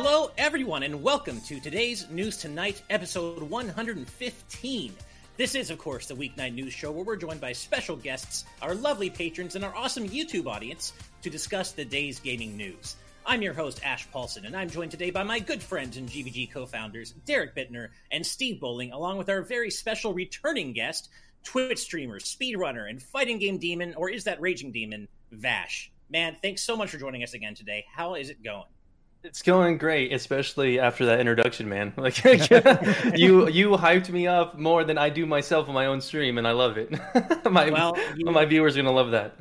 Hello, everyone, and welcome to today's News Tonight, episode 115. This is, of course, the weeknight news show where we're joined by special guests, our lovely patrons, and our awesome YouTube audience to discuss the day's gaming news. I'm your host, Ash Paulson, and I'm joined today by my good friends and GVG co founders, Derek Bittner and Steve Bowling, along with our very special returning guest, Twitch streamer, speedrunner, and fighting game demon, or is that raging demon, Vash. Man, thanks so much for joining us again today. How is it going? It's going great, especially after that introduction, man. Like you, you hyped me up more than I do myself on my own stream, and I love it. my well, you, my viewers are gonna love that.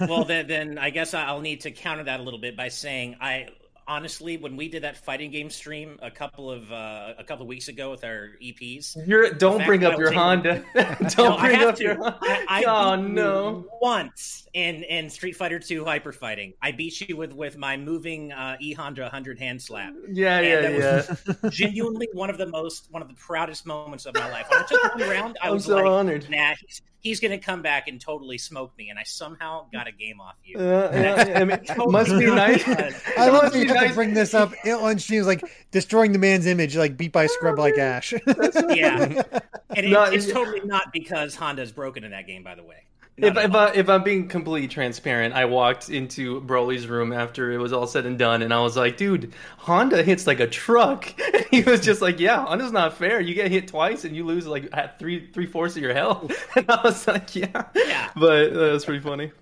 well, then, then I guess I'll need to counter that a little bit by saying I honestly, when we did that fighting game stream a couple of uh, a couple of weeks ago with our EPs, You're, don't bring up your Honda. don't no, bring up to. your. I, I oh no! Once in in Street Fighter Two Hyper Fighting, I beat you with with my moving uh, E Honda 100 hand slap. Yeah, and yeah, yeah. genuinely one of the most one of the proudest moments of my life. When I took one round, I was so like, honored. Nah, he's, he's going to come back and totally smoke me, and I somehow got a game off you. Uh, yeah, I mean, totally must be nice. I love that you have to bring this up on streams, like destroying the man's image, like beat by a scrub like Ash. yeah, and it, not, it's totally not because Honda's broken in that game, by the way. If, if, I, if I'm being completely transparent, I walked into Broly's room after it was all said and done, and I was like, "Dude, Honda hits like a truck." And he was just like, "Yeah, Honda's not fair. You get hit twice and you lose like at three three fourths of your health." And I was like, "Yeah, yeah." But that was pretty funny.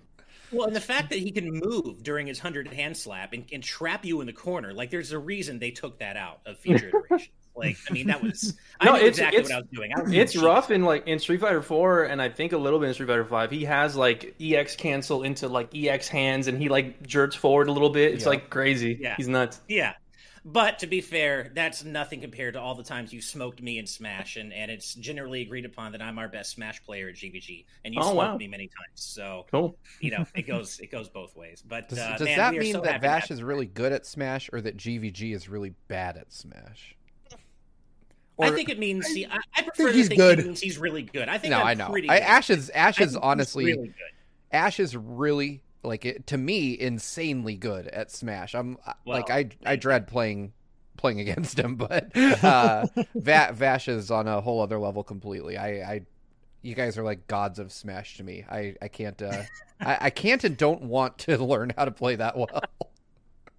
Well, and the fact that he can move during his hundred hand slap and, and trap you in the corner, like there's a reason they took that out of future iterations. Like, I mean, that was I no, knew it's, exactly it's, what I was doing. I it's rough in like in Street Fighter Four, and I think a little bit in Street Fighter Five. He has like EX cancel into like EX hands, and he like jerks forward a little bit. It's like crazy. Yeah, he's nuts. Yeah, but to be fair, that's nothing compared to all the times you smoked me in Smash, and, and it's generally agreed upon that I'm our best Smash player at GVG, and you oh, smoked wow. me many times. So cool. you know, it goes it goes both ways. But does, uh, does man, that mean so that Vash is really good at Smash, or that GVG is really bad at Smash? Or, I think it means he, I, I prefer think he's good. He means he's really good. I think no, I'm i know. I, Ash is Ash is honestly really Ash is really like it, to me insanely good at Smash. I'm well, like I I dread playing playing against him, but uh, Va- Vash is on a whole other level completely. I, I you guys are like gods of Smash to me. I I can't uh, I, I can't and don't want to learn how to play that well.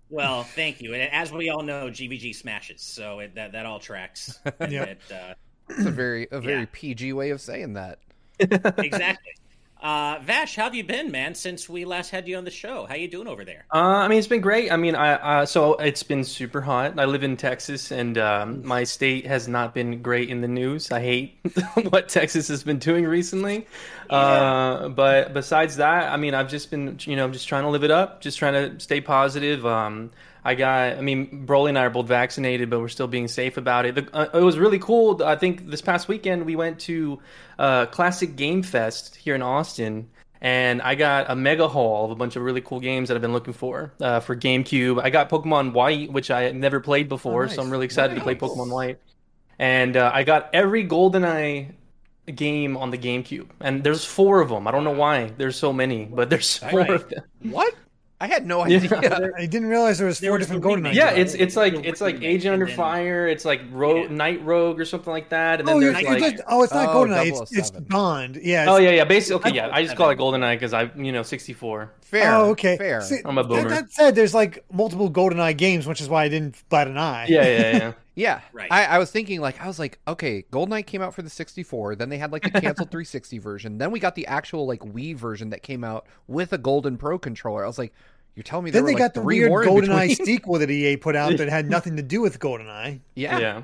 Well, thank you. And as we all know, GVG smashes, so it, that that all tracks. yeah, it, uh, it's a very a very yeah. PG way of saying that. exactly. Uh, Vash, how have you been, man? Since we last had you on the show, how you doing over there? Uh, I mean, it's been great. I mean, I uh, so it's been super hot. I live in Texas, and um, my state has not been great in the news. I hate what Texas has been doing recently. Yeah. Uh, but besides that, I mean, I've just been, you know, just trying to live it up, just trying to stay positive. Um, I got, I mean, Broly and I are both vaccinated, but we're still being safe about it. The, uh, it was really cool. I think this past weekend we went to uh, Classic Game Fest here in Austin, and I got a mega haul of a bunch of really cool games that I've been looking for uh, for GameCube. I got Pokemon White, which I had never played before, oh, nice. so I'm really excited nice. to play Pokemon White. And uh, I got every GoldenEye game on the GameCube, and there's four of them. I don't know why there's so many, but there's four right. of them. What? I had no idea. Yeah. I didn't realize there was four there different golden Yeah, it's it's like it's like Agent Under then, Fire. It's like Ro- yeah. Night Rogue or something like that. And then oh, there's like just, oh, it's not oh, Golden Eye. It's, oh it's Bond. Yeah. oh yeah, yeah. Basically, okay, yeah. I just call it Golden Eye because I, you know, sixty four. Fair. Oh, okay. Fair. See, I'm a boomer. That, that, said, there's like multiple Golden Eye games, which is why I didn't bat an eye. Yeah, yeah, yeah. yeah. Right. I, I was thinking like I was like, okay, Golden Eye came out for the 64. Then they had like the canceled 360 version. Then we got the actual like Wii version that came out with a Golden Pro controller. I was like you're telling me then they like got the weird GoldenEye sequel that EA put out that had nothing to do with GoldenEye. Yeah, yeah,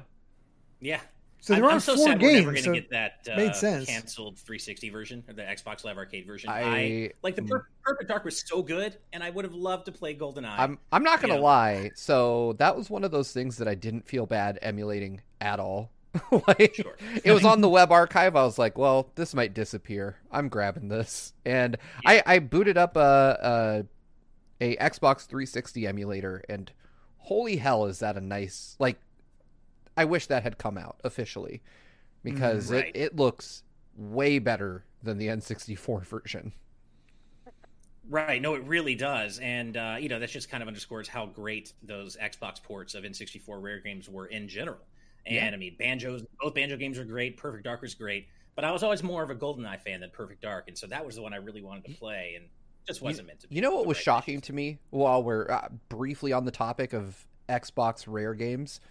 yeah. So there I'm, are so four sad games. We're never so get that uh, made sense. canceled 360 version or the Xbox Live Arcade version. I, I like the mm. per- Perfect Dark was so good, and I would have loved to play GoldenEye. I'm I'm not gonna lie. So that was one of those things that I didn't feel bad emulating at all. like sure. it was on the web archive. I was like, well, this might disappear. I'm grabbing this, and yeah. I I booted up a, a a Xbox 360 emulator, and holy hell, is that a nice like? I wish that had come out officially because right. it, it looks way better than the N64 version. Right. No, it really does, and uh, you know that just kind of underscores how great those Xbox ports of N64 Rare games were in general. And yeah. I mean, banjos, both banjo games are great. Perfect Dark is great, but I was always more of a GoldenEye fan than Perfect Dark, and so that was the one I really wanted to play, and just wasn't you, meant to. be. You know what was right shocking to me while we're uh, briefly on the topic of Xbox Rare games,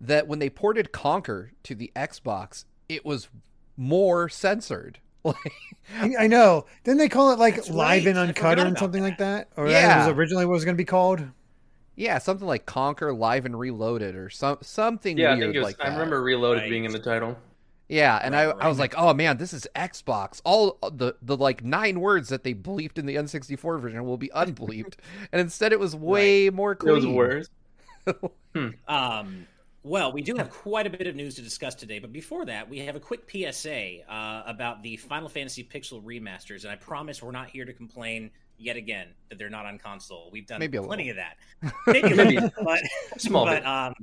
that when they ported Conker to the Xbox, it was more censored. I know. Didn't they call it like live right. and uncut or something that. like that? Or yeah. that was originally what it was going to be called. Yeah, something like Conker Live and Reloaded or some something yeah, weird I like that. I remember Reloaded right. being in the title. Yeah, and right, I, right. I was like, oh man, this is Xbox. All the the like nine words that they bleeped in the N64 version will be unbleeped, and instead it was way more clean. It was worse. hmm. Um, well, we do have quite a bit of news to discuss today, but before that, we have a quick PSA uh, about the Final Fantasy Pixel remasters, and I promise we're not here to complain yet again that they're not on console. We've done Maybe plenty of that, Maybe a little, but small. But um,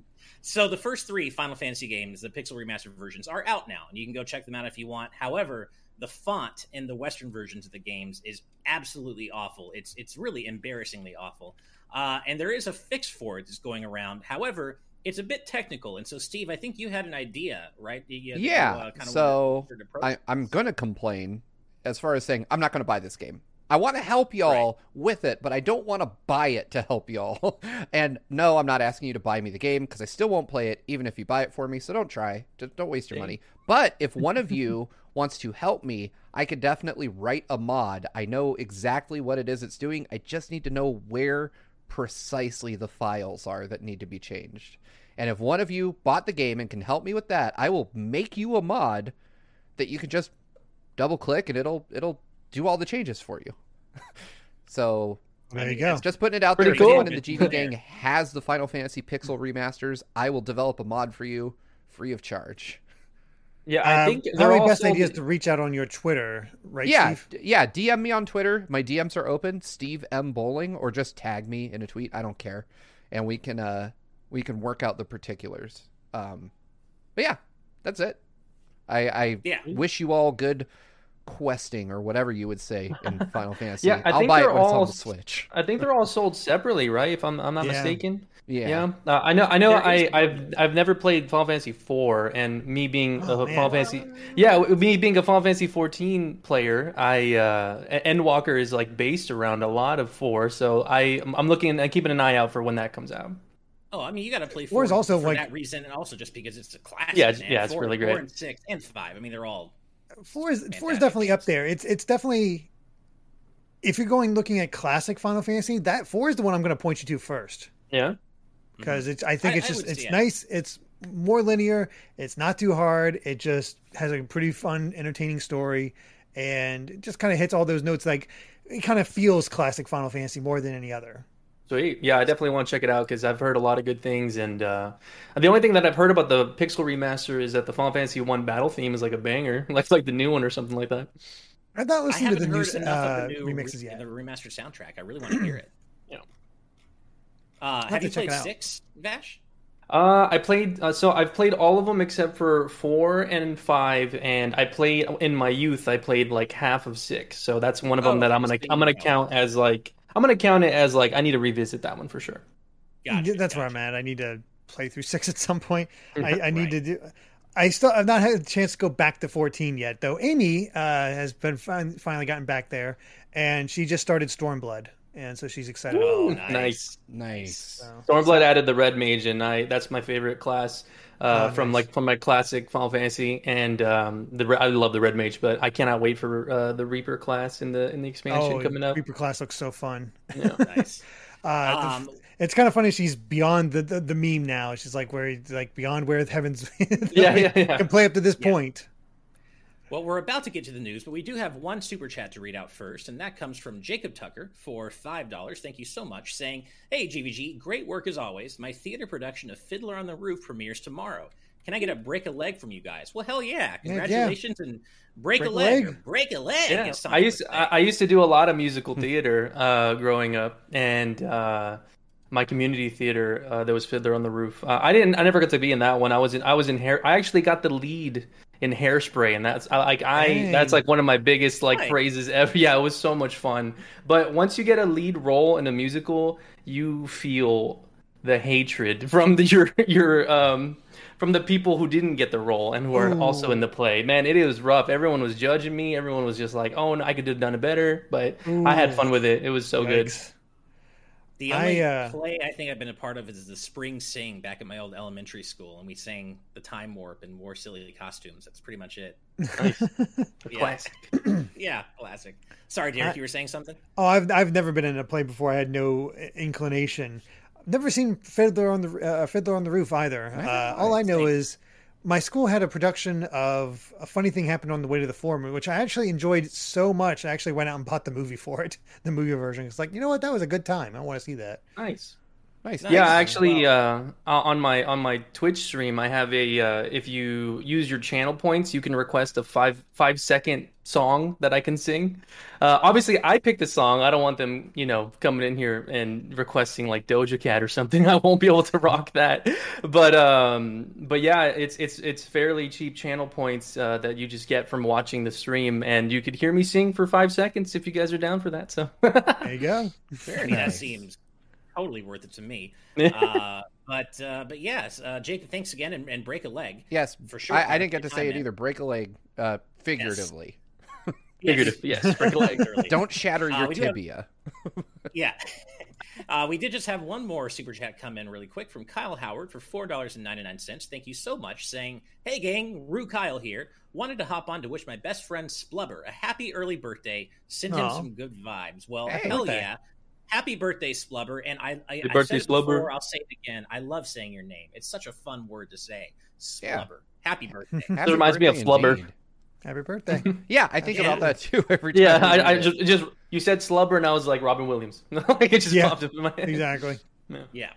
so the first three Final Fantasy games, the Pixel remastered versions, are out now, and you can go check them out if you want. However, the font in the Western versions of the games is absolutely awful. It's it's really embarrassingly awful, uh, and there is a fix for it that's going around. However it's a bit technical, and so Steve, I think you had an idea, right? You, yeah. uh, kind of so I, I'm going to complain as far as saying I'm not going to buy this game. I want to help y'all right. with it, but I don't want to buy it to help y'all. and no, I'm not asking you to buy me the game because I still won't play it, even if you buy it for me. So don't try. Just don't waste your money. But if one of you wants to help me, I could definitely write a mod. I know exactly what it is it's doing. I just need to know where precisely the files are that need to be changed. And if one of you bought the game and can help me with that, I will make you a mod that you can just double click and it'll it'll do all the changes for you. so there you go. Just putting it out Pretty there. Cool. If anyone in the GV gang has the Final Fantasy Pixel remasters, I will develop a mod for you free of charge. Yeah, I um, think the probably best idea is to reach out on your Twitter, right? Yeah, Steve? yeah. DM me on Twitter. My DMs are open. Steve M Bowling, or just tag me in a tweet. I don't care, and we can uh we can work out the particulars. Um, but yeah, that's it. I, I yeah. wish you all good questing or whatever you would say in Final Fantasy. yeah, I will buy it when all, it's on the Switch. I think they're all sold separately, right? If I'm I'm not yeah. mistaken. Yeah, yeah. Uh, I know. I know. I I've I've never played Final Fantasy four, and me being oh, a man. Final Fantasy, yeah, me being a Final Fantasy fourteen player, I uh, Endwalker is like based around a lot of four, so I I'm looking, I'm keeping an eye out for when that comes out. Oh, I mean, you got to play four, four is also for like, that reason, and also just because it's a classic. Yeah, it's, yeah, it's four, really great. Four and six and five. I mean, they're all four is four is definitely up there. It's it's definitely if you're going looking at classic Final Fantasy, that four is the one I'm going to point you to first. Yeah, because mm-hmm. it's I think it's just I it's it. nice. It's more linear. It's not too hard. It just has a pretty fun, entertaining story, and it just kind of hits all those notes. Like it kind of feels classic Final Fantasy more than any other. Sweet. Yeah, I definitely want to check it out because I've heard a lot of good things. And uh, the only thing that I've heard about the Pixel remaster is that the Final Fantasy One battle theme is like a banger, like like the new one or something like that. I've not listened to the new, uh, the new remixes yet. The remastered soundtrack. I really want to hear it. Yeah. Uh, have, have you played six, Vash? Uh, I played. Uh, so I've played all of them except for four and five, and I played in my youth. I played like half of six, so that's one of them oh, that I'm gonna I'm gonna count as like I'm gonna count it as like I need to revisit that one for sure. Gotcha, That's gotcha. where I'm at. I need to play through six at some point. I, I need right. to do. I still have not had a chance to go back to 14 yet, though. Amy uh, has been fin- finally gotten back there, and she just started Stormblood, and so she's excited. Ooh, nice, nice. nice. So, Stormblood added the red mage, and I that's my favorite class uh, oh, from nice. like from my classic Final Fantasy, and um, the I love the Red Mage, but I cannot wait for uh, the Reaper class in the in the expansion oh, coming up. Reaper class looks so fun. Yeah. nice. Uh, um, the, it's kind of funny. She's beyond the, the, the meme now. She's like where like beyond where the heavens. yeah, yeah, yeah. Can play up to this yeah. point. Well, we're about to get to the news, but we do have one super chat to read out first, and that comes from Jacob Tucker for $5. Thank you so much, saying, Hey, GVG, great work as always. My theater production of Fiddler on the Roof premieres tomorrow. Can I get a break a leg from you guys? Well, hell yeah! Congratulations yeah. and break, break, a leg, leg. break a leg. Yeah. I used to, I, I, used to do a lot of musical theater uh, growing up, and uh, my community theater uh, there was Fiddler on the Roof. Uh, I didn't. I never got to be in that one. I was in. I was in. Hair, I actually got the lead in Hairspray, and that's like I Dang. that's like one of my biggest like praises ever. Yeah, it was so much fun. But once you get a lead role in a musical, you feel the hatred from the, your your um from the people who didn't get the role and who are Ooh. also in the play. Man, it was rough. Everyone was judging me. Everyone was just like, "Oh, no, I could have done it better." But Ooh. I had fun with it. It was so Yikes. good. The only I, uh... play I think I've been a part of is the Spring Sing back at my old elementary school, and we sang the Time Warp and wore silly costumes. That's pretty much it. Nice. yeah. Classic. yeah, classic. Sorry, Derek, I, you were saying something. Oh, I've I've never been in a play before. I had no inclination. Never seen Fiddler on the uh, Fiddler on the Roof either. Uh, all I know is my school had a production of a funny thing happened on the way to the forum, which I actually enjoyed so much. I actually went out and bought the movie for it, the movie version. It's like, you know what, that was a good time. I want to see that. Nice. Nice. Yeah, actually, uh, on my on my Twitch stream, I have a. Uh, if you use your channel points, you can request a five five second song that I can sing. Uh, obviously, I picked the song. I don't want them, you know, coming in here and requesting like Doja Cat or something. I won't be able to rock that. But um, but yeah, it's it's it's fairly cheap channel points uh, that you just get from watching the stream, and you could hear me sing for five seconds if you guys are down for that. So there you go. Very nice. That seems totally worth it to me. uh, but uh, but yes, uh, Jake, thanks again, and, and, break a leg. Yes, for sure. I, I didn't get to say it either. Break a leg, uh, figuratively. Yes. Figurative, yes. Break a leg. Don't shatter uh, your tibia. Have... yeah. Uh, we did just have one more super chat come in really quick from Kyle Howard for four dollars and ninety nine cents. Thank you so much. Saying, "Hey gang, Rue Kyle here. Wanted to hop on to wish my best friend Splubber a happy early birthday. Send him some good vibes. Well, hey, hell yeah happy birthday, Splubber. And I, I, I birthday, said it before, I'll say it again. I love saying your name. It's such a fun word to say. Splubber. Yeah. Happy birthday. Happy it reminds birthday me of Flubber. Indeed. Happy birthday. yeah, I think yeah. about that too every time. Yeah, I, I just, just, you said Slubber and I was like Robin Williams. like it just yeah, popped into my head. Exactly. Yeah. yeah.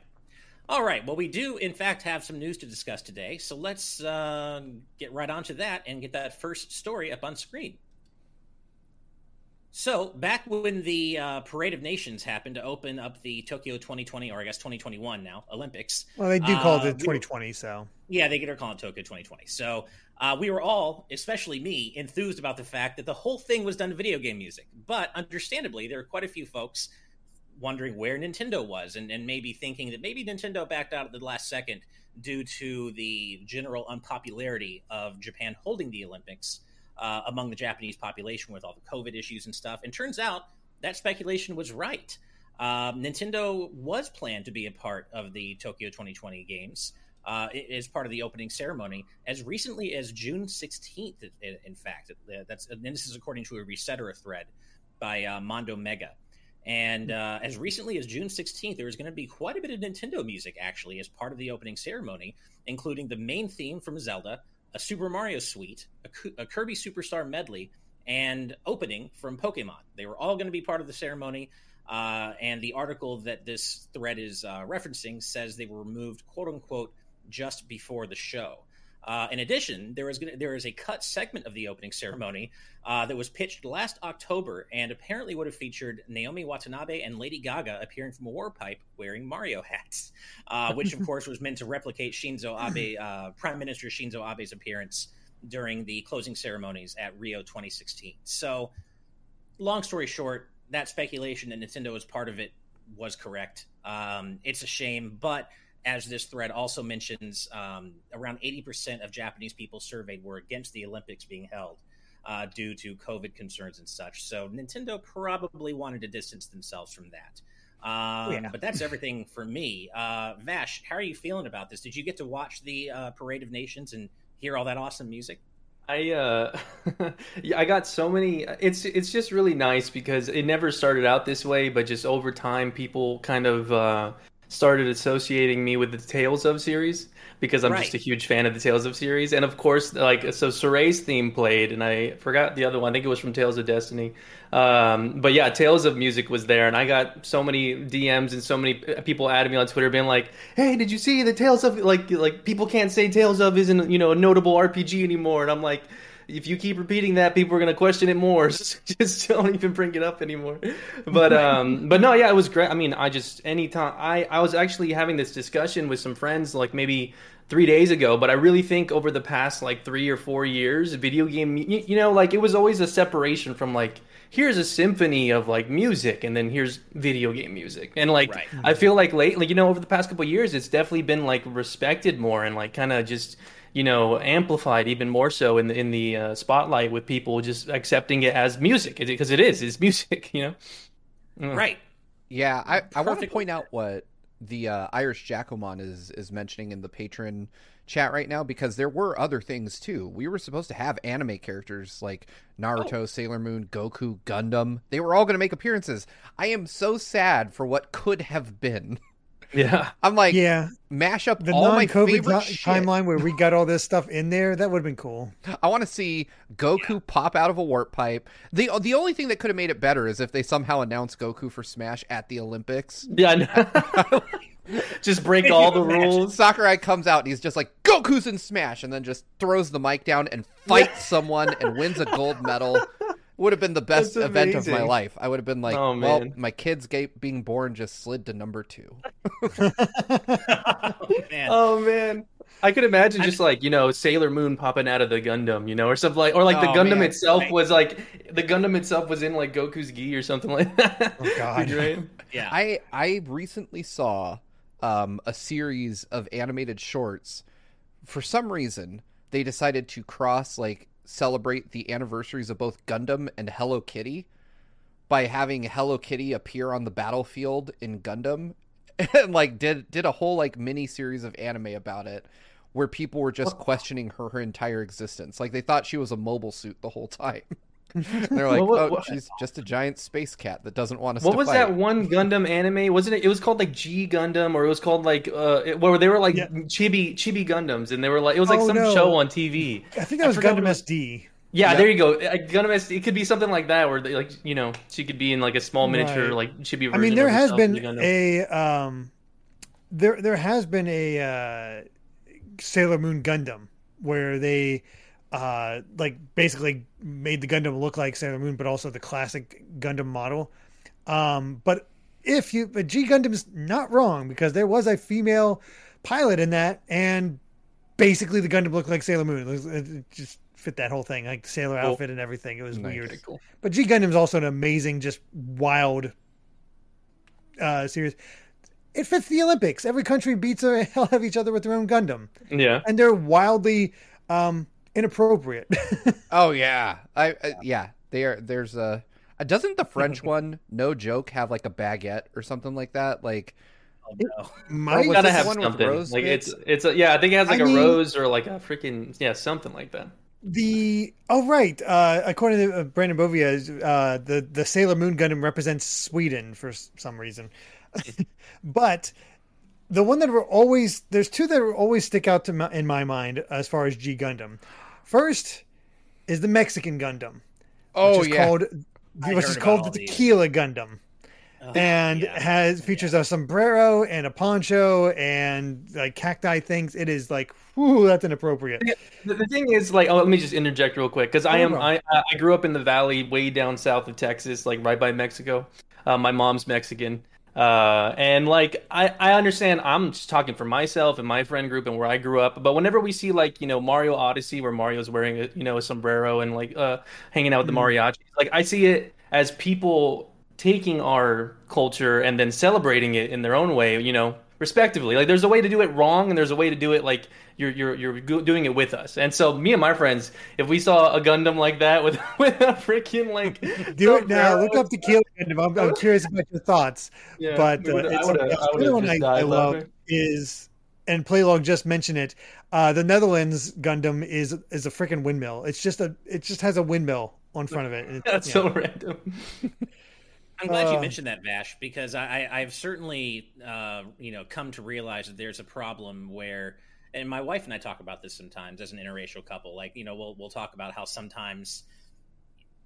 All right. Well, we do, in fact, have some news to discuss today. So let's uh, get right onto that and get that first story up on screen. So back when the uh, Parade of Nations happened to open up the Tokyo 2020, or I guess 2021 now Olympics. Well, they do call uh, it 2020, we so yeah, they get her calling it Tokyo 2020. So uh, we were all, especially me, enthused about the fact that the whole thing was done to video game music. But understandably, there are quite a few folks wondering where Nintendo was, and, and maybe thinking that maybe Nintendo backed out at the last second due to the general unpopularity of Japan holding the Olympics uh, among the Japanese population with all the COVID issues and stuff. And turns out that speculation was right. Um, Nintendo was planned to be a part of the Tokyo 2020 games uh, as part of the opening ceremony as recently as June 16th. In, fact, that's and this is according to a Resetera thread by uh, Mondo Mega. And uh, as recently as June 16th, there was going to be quite a bit of Nintendo music actually as part of the opening ceremony, including the main theme from Zelda, a Super Mario Suite, a, a Kirby Superstar medley, and opening from Pokemon. They were all going to be part of the ceremony. Uh, and the article that this thread is uh, referencing says they were removed, quote unquote, just before the show. Uh, in addition, there is gonna, there is a cut segment of the opening ceremony uh, that was pitched last October and apparently would have featured Naomi Watanabe and Lady Gaga appearing from a warp pipe wearing Mario hats, uh, which of course was meant to replicate Shinzo Abe, uh, Prime Minister Shinzo Abe's appearance during the closing ceremonies at Rio 2016. So, long story short, that speculation that Nintendo was part of it was correct. Um, it's a shame, but as this thread also mentions, um, around 80% of Japanese people surveyed were against the Olympics being held uh, due to COVID concerns and such. So Nintendo probably wanted to distance themselves from that. Um, yeah. But that's everything for me. Uh, Vash, how are you feeling about this? Did you get to watch the uh, Parade of Nations and hear all that awesome music? I uh, yeah, I got so many. It's it's just really nice because it never started out this way, but just over time, people kind of uh, started associating me with the Tales of series because I'm right. just a huge fan of the Tales of series. And of course, like so Sorey's theme played, and I forgot the other one. I think it was from Tales of Destiny. Um, but yeah, Tales of Music was there, and I got so many DMs and so many people added me on Twitter, being like, "Hey, did you see the Tales of like like people can't say Tales of isn't you know a notable RPG anymore?" And I'm like if you keep repeating that, people are gonna question it more. Just don't even bring it up anymore. But um, but no, yeah, it was great. I mean, I just anytime I I was actually having this discussion with some friends, like maybe three days ago. But I really think over the past like three or four years, video game, you, you know, like it was always a separation from like here's a symphony of like music and then here's video game music and like right. i feel like lately you know over the past couple years it's definitely been like respected more and like kind of just you know amplified even more so in the in the uh, spotlight with people just accepting it as music because it is it's music you know mm. right yeah i, I want to point out what the uh, irish jacomon is is mentioning in the patron chat right now because there were other things too. We were supposed to have anime characters like Naruto, oh. Sailor Moon, Goku, Gundam. They were all going to make appearances. I am so sad for what could have been. Yeah, I'm like, yeah, mash up the all my favorite t- timeline where we got all this stuff in there. That would have been cool. I want to see Goku yeah. pop out of a warp pipe. the The only thing that could have made it better is if they somehow announced Goku for Smash at the Olympics. Yeah, just break all the rules. Sakurai comes out and he's just like Goku's in Smash, and then just throws the mic down and fights someone and wins a gold medal. Would have been the best event of my life. I would have been like, oh, well, my kid's being born just slid to number two. oh, man. oh man. I could imagine just like you know Sailor Moon popping out of the Gundam, you know, or something like, or like the oh, Gundam man. itself was like the Gundam itself was in like Goku's gi or something like that. Oh God, right? Yeah, I I recently saw um, a series of animated shorts. For some reason, they decided to cross like celebrate the anniversaries of both Gundam and Hello Kitty by having Hello Kitty appear on the battlefield in Gundam and like did did a whole like mini series of anime about it where people were just questioning her her entire existence. Like they thought she was a mobile suit the whole time. they're like, what, oh, what, she's just a giant space cat that doesn't want us. What was fight. that one Gundam anime? Wasn't it? It was called like G Gundam, or it was called like uh, where they were like yeah. chibi chibi Gundams, and they were like it was like oh, some no. show on TV. I think that was Gundam SD. Yeah, yep. there you go. Gundam SD. It could be something like that, where they, like you know she could be in like a small miniature right. like chibi. I mean, there has been a um, there there has been a uh, Sailor Moon Gundam where they uh, like basically made the Gundam look like Sailor Moon, but also the classic Gundam model. Um, but if you, but G Gundam's not wrong because there was a female pilot in that, and basically the Gundam looked like Sailor Moon. It just fit that whole thing, like the sailor cool. outfit and everything. It was nice. weird. Cool. But G Gundam's also an amazing, just wild uh, series. It fits the Olympics. Every country beats the hell out of each other with their own Gundam. Yeah, and they're wildly um, inappropriate. oh yeah, I uh, yeah. There, there's a. Uh, doesn't the French one, no joke, have like a baguette or something like that? Like, oh, no. might gotta have something. Like it's it's a, yeah. I think it has like I a mean, rose or like a freaking yeah something like that. The oh right, uh, according to uh, Brandon Bovia, uh, the the Sailor Moon Gundam represents Sweden for some reason, but the one that were always there's two that will always stick out to my, in my mind as far as G Gundam. First is the Mexican Gundam. Oh which is yeah. Called, which is called the Tequila these. Gundam. Oh, and yeah. has features yeah. a sombrero and a poncho and like cacti things. It is like, whoo, that's inappropriate. The, the thing is, like, oh, let me just interject real quick because I am I I grew up in the valley, way down south of Texas, like right by Mexico. Uh, my mom's Mexican, uh, and like I, I understand I'm just talking for myself and my friend group and where I grew up, but whenever we see like, you know, Mario Odyssey where Mario's wearing a you know, a sombrero and like uh hanging out with mm. the mariachi, like I see it as people taking our culture and then celebrating it in their own way, you know, respectively. Like there's a way to do it wrong and there's a way to do it like you're you're you're doing it with us. And so me and my friends, if we saw a Gundam like that with with a freaking like do it now. Look up the Kill Gundam. I'm, I'm, curious about your thoughts. Yeah, but uh, it's the one I, I love is and Playlog just mentioned it. Uh, the Netherlands Gundam is is a freaking windmill. It's just a it just has a windmill on front of it. it That's so random. I'm glad uh, you mentioned that, Vash, because I, I've certainly, uh, you know, come to realize that there's a problem where, and my wife and I talk about this sometimes as an interracial couple. Like, you know, we'll we'll talk about how sometimes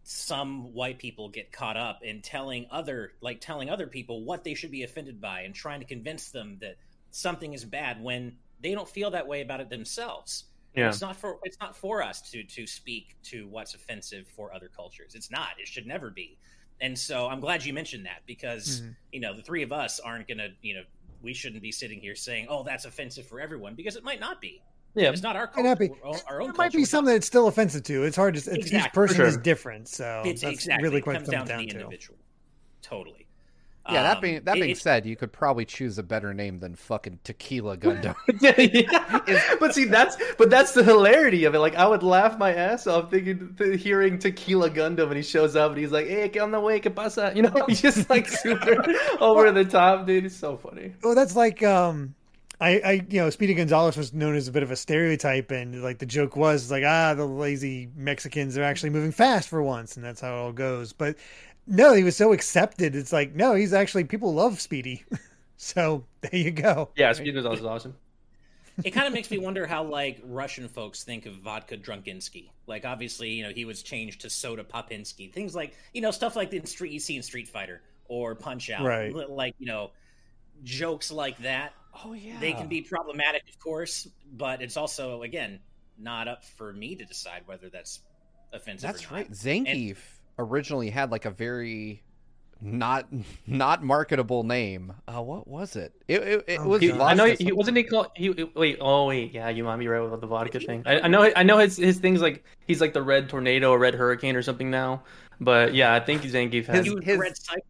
some white people get caught up in telling other, like, telling other people what they should be offended by and trying to convince them that something is bad when they don't feel that way about it themselves. Yeah. It's not for it's not for us to to speak to what's offensive for other cultures. It's not. It should never be. And so I'm glad you mentioned that because Mhm. you know the three of us aren't going to you know we shouldn't be sitting here saying oh that's offensive for everyone because it might not be. Yeah. It's not our culture. not be. Our, our own It might culture. be something that's still offensive to. It's hard to. It's, Each person For is different, so It's that's exactly really quite comes comes down, down to the to. individual. Totally. Yeah, that Um, being that it- being it's- said, you could probably choose a better name than fucking Tequila Gundam. yeah. but see, that's but that's the hilarity of it. Like, I would laugh my ass off thinking, th- hearing Tequila Gundam, and he shows up and he's like, "Hey, que on the way, que pasa?" You know, he's just like super over the top, dude. It's so funny. Well, that's like um, I, I, you know, Speedy Gonzales was known as a bit of a stereotype, and like the joke was like, ah, the lazy Mexicans are actually moving fast for once, and that's how it all goes. But no, he was so accepted. It's like no, he's actually people love Speedy, so there you go. Yeah, Speedy Gonzales is awesome. it kind of makes me wonder how like Russian folks think of vodka Drunkinsky. Like obviously, you know, he was changed to soda Popinsky. Things like you know stuff like in Street you see in Street Fighter or Punch Out. Right. Like you know, jokes like that. oh yeah, They can be problematic, of course, but it's also again not up for me to decide whether that's offensive. That's or not. right. Zangief originally had like a very not not marketable name. Uh, what was it? It it, it Oh, was. He, God. I know he wasn't he called he wait oh wait yeah you might be right about the vodka thing I, I know I know his his things like he's like the red tornado or red hurricane or something now but yeah I think Zangief has He was his- Red Cyclone.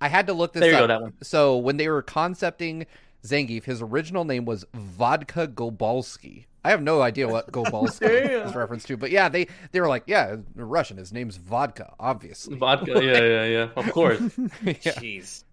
I had to look this there you up. go that one So when they were concepting Zangief, his original name was Vodka Gobalski. I have no idea what Gobalski is reference to, but yeah, they they were like, yeah, Russian. His name's Vodka, obviously. vodka yeah yeah yeah of course yeah. Jeez.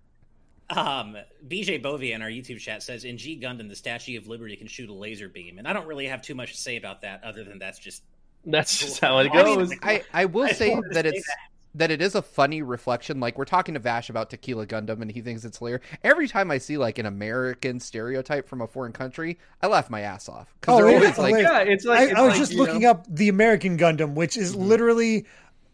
Um, BJ Bovia in our YouTube chat says in G Gundam the Statue of Liberty can shoot a laser beam, and I don't really have too much to say about that other than that's just that's just how it I mean, goes I, I will I say wanted to that say it's that it is a funny reflection. Like we're talking to Vash about Tequila Gundam, and he thinks it's hilarious. Every time I see like an American stereotype from a foreign country, I laugh my ass off because Oh, they're yeah, always like, hilarious. yeah it's like I, it's I was like, just looking know, up the American Gundam, which is Mm-hmm. literally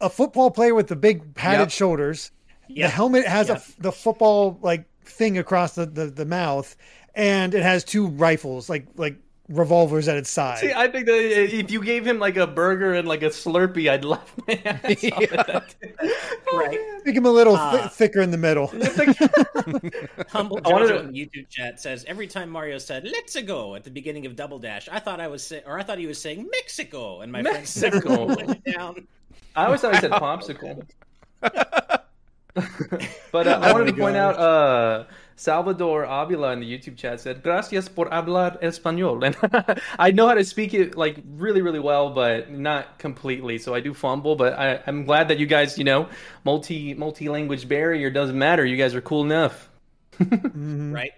a football player with the big padded Yep. shoulders. The helmet has Yeah. a the football like thing across the, the, the mouth, and it has two rifles, like like revolvers at its side. See, I think that if you gave him like a burger and like a Slurpee, I'd laugh my ass off at that. right. Make him a little Uh, thi- thicker in the middle. Humble I wanted Jojo to- in YouTube chat says every time Mario said "Let's go" at the beginning of Double Dash, I thought I was say- or I thought he was saying Mexico, and my friends Mexico. went down. I always thought he said popsicle. but uh, I Oh wanted to point out uh, Salvador Avila in the YouTube chat said, "Gracias por hablar español." And I know how to speak it like really, really well, but not completely. So I do fumble. But I, I'm glad that you guys, you know, multi multi language barrier doesn't matter. You guys are cool enough. Mhm. right?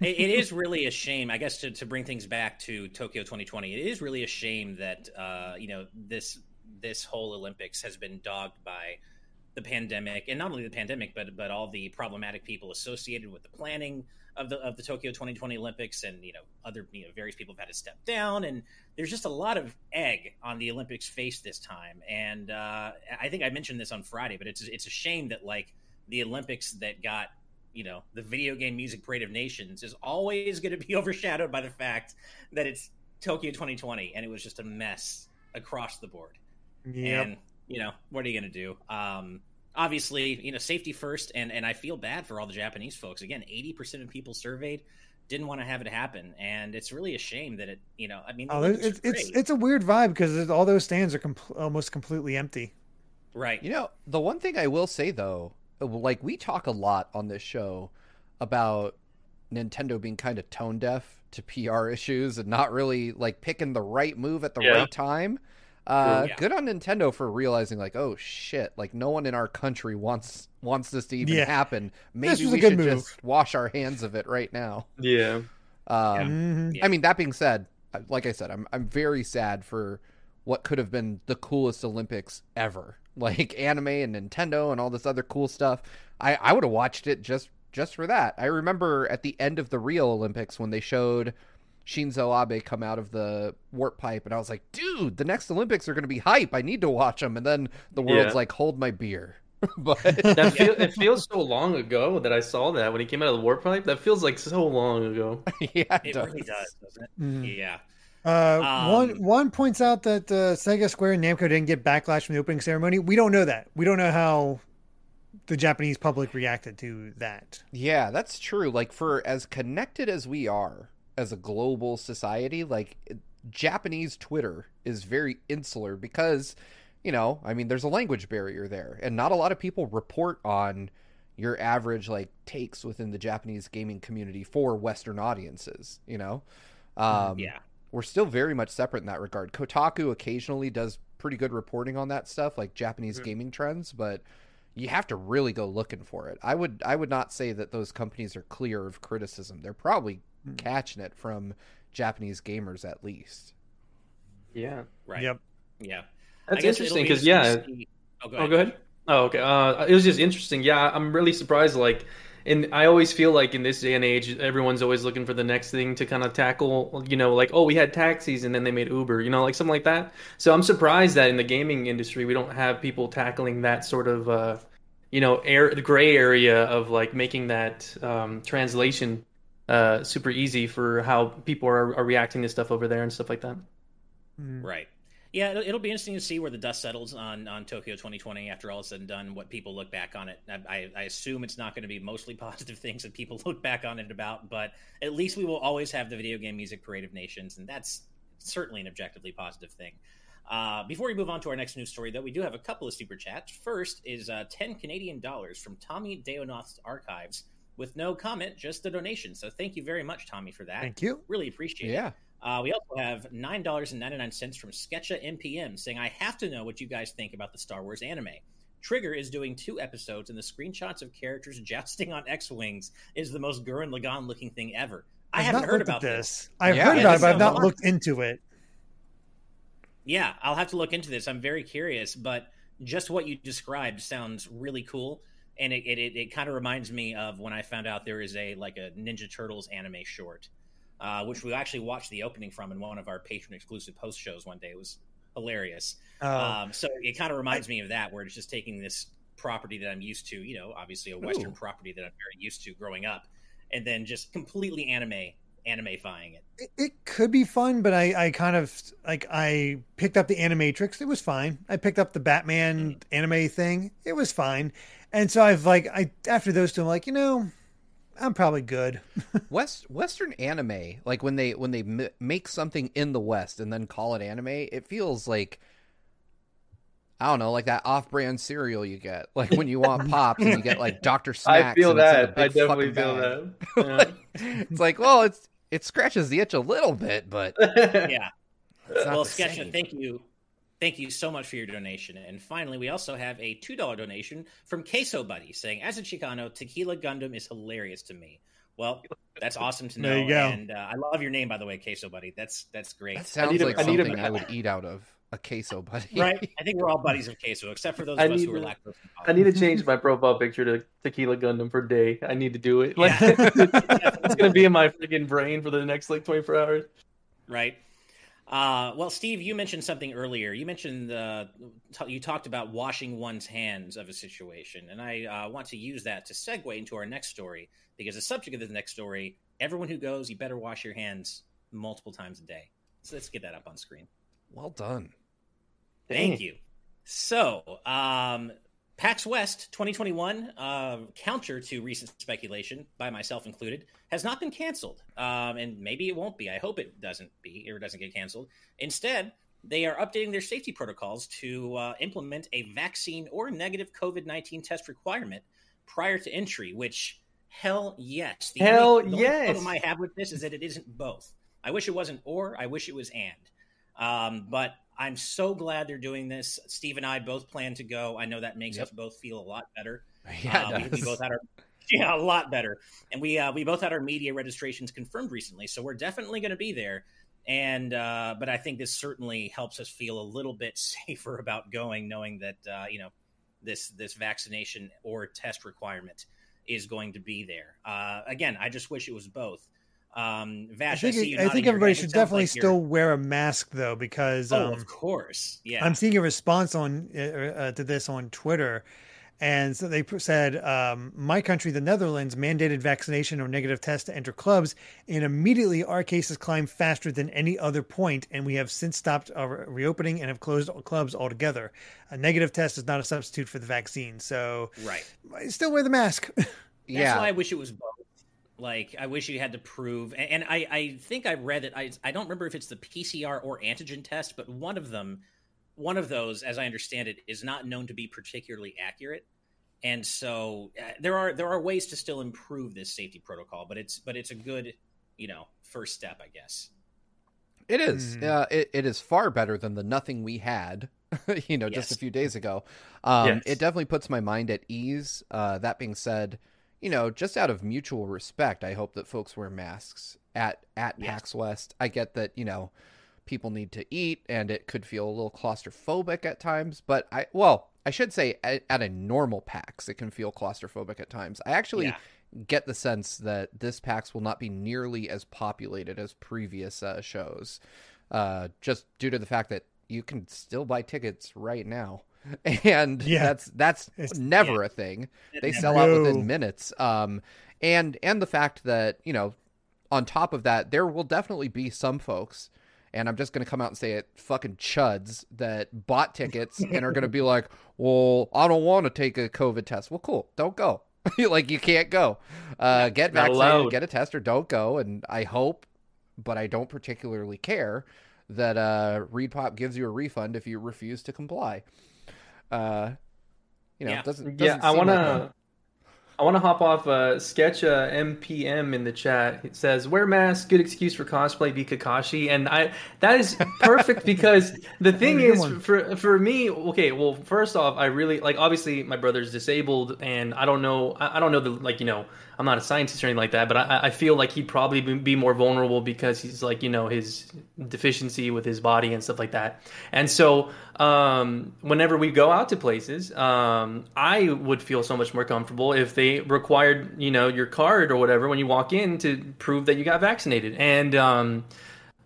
It, it is really a shame, I guess, to, to bring things back to Tokyo 2020. It is really a shame that uh, you know this this whole Olympics has been dogged by the pandemic, and not only the pandemic, but but all the problematic people associated with the planning of the of the Tokyo 2020 Olympics, and you know other you know various people have had to step down, and there's just a lot of egg on the Olympics face this time. And uh, I think I mentioned this on Friday, but it's it's a shame that like the Olympics that got you know the video game music parade of nations is always going to be overshadowed by the fact that it's tokyo 2020 and it was just a mess across the board Yep. and you know what are you going to do um obviously you know safety first and and i feel bad for all the japanese folks again 80% of people surveyed didn't want to have it happen and it's really a shame that it you know i mean Oh, it's it's it's a weird vibe because all those stands are com- almost completely empty. right You know, the one thing I will say though, like we talk a lot on this show about Nintendo being kind of tone deaf to PR issues and not really like picking the right move at the Yeah. right time. Uh, Yeah. Good on Nintendo for realizing like, oh shit, like no one in our country wants wants this to even Yeah. happen. Maybe was a we good should move. just wash our hands of it right now. Yeah. Um. Yeah. I mean, that being said, like I said, I'm I'm very sad for what could have been the coolest Olympics ever. Like anime and Nintendo and all this other cool stuff. I I would have watched it just just for that. I remember at the end of the Rio Olympics when they showed Shinzo Abe come out of the warp pipe, and I was like, dude, the next Olympics are going to be hype. I need to watch them. And then the world's Yeah. like, hold my beer. but That feel, it feels so long ago that I saw that when he came out of the warp pipe. That feels like so long ago. yeah, it, it does. really does doesn't it Mhm. Yeah. Uh, Um, one one points out that uh, Sega Square and Namco didn't get backlash from the opening ceremony. We don't know that. We don't know how the Japanese public reacted to that. Yeah, that's true. Like for as connected as we are as a global society, like Japanese Twitter is very insular because, you know, I mean, there's a language barrier there, and not a lot of people report on your average like takes within the Japanese gaming community for Western audiences. You know, um, yeah. we're still very much separate in that regard. Kotaku occasionally does pretty good reporting on that stuff, like Japanese Mhm. gaming trends, but you have to really go looking for it. I would I would not say that those companies are clear of criticism. They're probably Hmm. catching it from Japanese gamers at least. Yeah, Right. Yep. Yeah. that's I guess it'll interesting because interesting yeah. see- Oh, go Oh, go ahead. Oh, okay. Uh, it was just interesting. Yeah, I'm really surprised. Like, and I always feel like in this day and age, everyone's always looking for the next thing to kind of tackle. You know, like, oh, we had taxis and then they made Uber. You know, like something like that. So I'm surprised that in the gaming industry, we don't have people tackling that sort of, uh, you know, air the gray area of like making that um, translation uh, super easy for how people are, are reacting to stuff over there and stuff like that. Mm. Right. Yeah, it'll, it'll be interesting to see where the dust settles on, on Tokyo 2020 after all is said and done. What people look back on it. I, I, I assume it's not going to be mostly positive things that people look back on it about, but at least we will always have the video game music parade of nations, and that's certainly an objectively positive thing. Uh, before we move on to our next news story, though, we do have a couple of super chats. First is uh, 10 Canadian dollars from Tommy Deonoth's archives with no comment, just a donation. So thank you very much, Tommy, for that. Thank you. Really appreciate it. Yeah. Uh, we also have nine dollars and ninety nine cents from Sketcha MPM saying, "I have to know what you guys think about the Star Wars anime. Trigger is doing two episodes, and the screenshots of characters jousting on X wings is the most Gurren Lagann looking thing ever. I I've haven't heard about this. I've Yeah, heard yeah, about it, but I've not awesome. looked into it. Yeah, I'll have to look into this. I'm very curious, but just what you described sounds really cool, and it it, it, kind of reminds me of when I found out there is a like a Ninja Turtles anime short, uh, which we actually watched the opening from in one of our patron exclusive post shows one day. It was hilarious. Uh, Um, so it kind of reminds me of that, where it's just taking this property that I'm used to, you know, obviously a Western Ooh. property that I'm very used to growing up, and then just completely anime animifying it. it, it could be fun, but I, I kind of like I picked up the Animatrix. It was fine. I picked up the Batman anime thing. It was fine. And so I've like I after those two, I'm like, you know, I'm probably good. West Western anime, like when they when they m- make something in the West and then call it anime, it feels like I don't know, like that off-brand cereal you get, like when you want pops and you get like Doctor Snacks. I feel and it's that. I definitely feel bag. that. it's like, well, it's it scratches the itch a little bit, but Yeah. Yeah. it's not well, the Sketcha, thank you. Thank you so much for your donation. And finally, we also have a $2 donation from Queso Buddy saying, As a Chicano, Tequila Gundam is hilarious to me. Well, that's awesome to know. There you go. And uh, I love your name, by the way, Queso Buddy. That's that's great. that sounds need a- like I need a- something I would eat out of a queso, buddy. right? I think we're all buddies of Queso, except for those I of us need who are to- lactose I need to change my profile picture to Tequila Gundam for day. I need to do it. Like Yeah. it's gonna be in my freaking brain for the next like 24 hours. right? Uh, well, Steve, you mentioned something earlier. You mentioned the you talked about washing one's hands of a situation, and I uh, want to use that to segue into our next story because the subject of the next story: everyone who goes, you better wash your hands multiple times a day. So let's get that up on screen. Well done. Thank you. So, um, PAX West 2021, uh, counter to recent speculation, by myself included, has not been canceled. Um, and maybe it won't be. I hope it doesn't be or doesn't get canceled. Instead, they are updating their safety protocols to uh, implement a vaccine or negative COVID 19 test requirement prior to entry, which, hell yes. The Hell only, the yes. problem I have with this is that it isn't both. I wish it wasn't or, I wish it was and. Um, but I'm so glad they're doing this. Steve and I both plan to go. I know that makes Yep. us both feel a lot better. Yeah, Uh, we, we both had our yeah a lot better, and we uh, we both had our media registrations confirmed recently, so we're definitely going to be there. And uh, but I think this certainly helps us feel a little bit safer about going, knowing that uh, you know this this vaccination or test requirement is going to be there. Uh, again, I just wish it was both. Um, I Vash, I, think, see I think everybody should definitely like still wear a mask though, because Oh, um, of course, yeah. I'm seeing a response on uh, uh, to this on Twitter, And so they said, um, my country, the Netherlands, mandated vaccination or negative test to enter clubs. And immediately our cases climbed faster than any other point, And we have since stopped our reopening and have closed clubs altogether. A negative test is not a substitute for the vaccine. So, right. Still wear the mask. That's yeah. why I wish it was both. Like, I wish you had to prove, and I, I think I read it. I, I don't remember if it's the PCR or antigen test, but one of them, one of those, as I understand it, is not known to be particularly accurate and so uh, there are there are ways to still improve this safety protocol but it's but it's a good you know first step i guess it is mm. uh, it, it is far better than the nothing we had you know yes. just a few days ago um, yes. it definitely puts my mind at ease uh, that being said you know just out of mutual respect i hope that folks wear masks at at yes. pax west i get that you know people need to eat and it could feel a little claustrophobic at times but i well I should say at, at, a normal PAX, it can feel claustrophobic at times. I actually yeah. get the sense that this PAX will not be nearly as populated as previous uh, shows, uh, just due to the fact that you can still buy tickets right now. And yeah. that's that's it's, never yeah. a thing. They sell out within minutes. Um, and and the fact that you know, on top of that, there will definitely be some folks and I'm just going to come out and say it, fucking chuds that bought tickets and are going to be like, well, I don't want to take a COVID test. Well, cool. Don't go. like, you can't go. Uh, get vaccinated, allowed. get a test, or don't go. And I hope, but I don't particularly care, that uh, ReedPop gives you a refund if you refuse to comply. Uh, you know, yeah. doesn't, doesn't yeah, I want to. Like I want to hop off uh, Sketch uh, MPM in the chat. It says, "Wear mask, good excuse for cosplay. Be Kakashi," and I that is perfect because the thing is for for me. Okay, well, first off, I really like. Obviously, my brother's disabled, and I don't know. I, I don't know the like you know I'm not a scientist or anything like that, but I, I feel like he'd probably be more vulnerable because he's like you know his deficiency with his body and stuff like that. And so um, whenever we go out to places, um, I would feel so much more comfortable if they required you know your card or whatever when you walk in to prove that you got vaccinated. And um,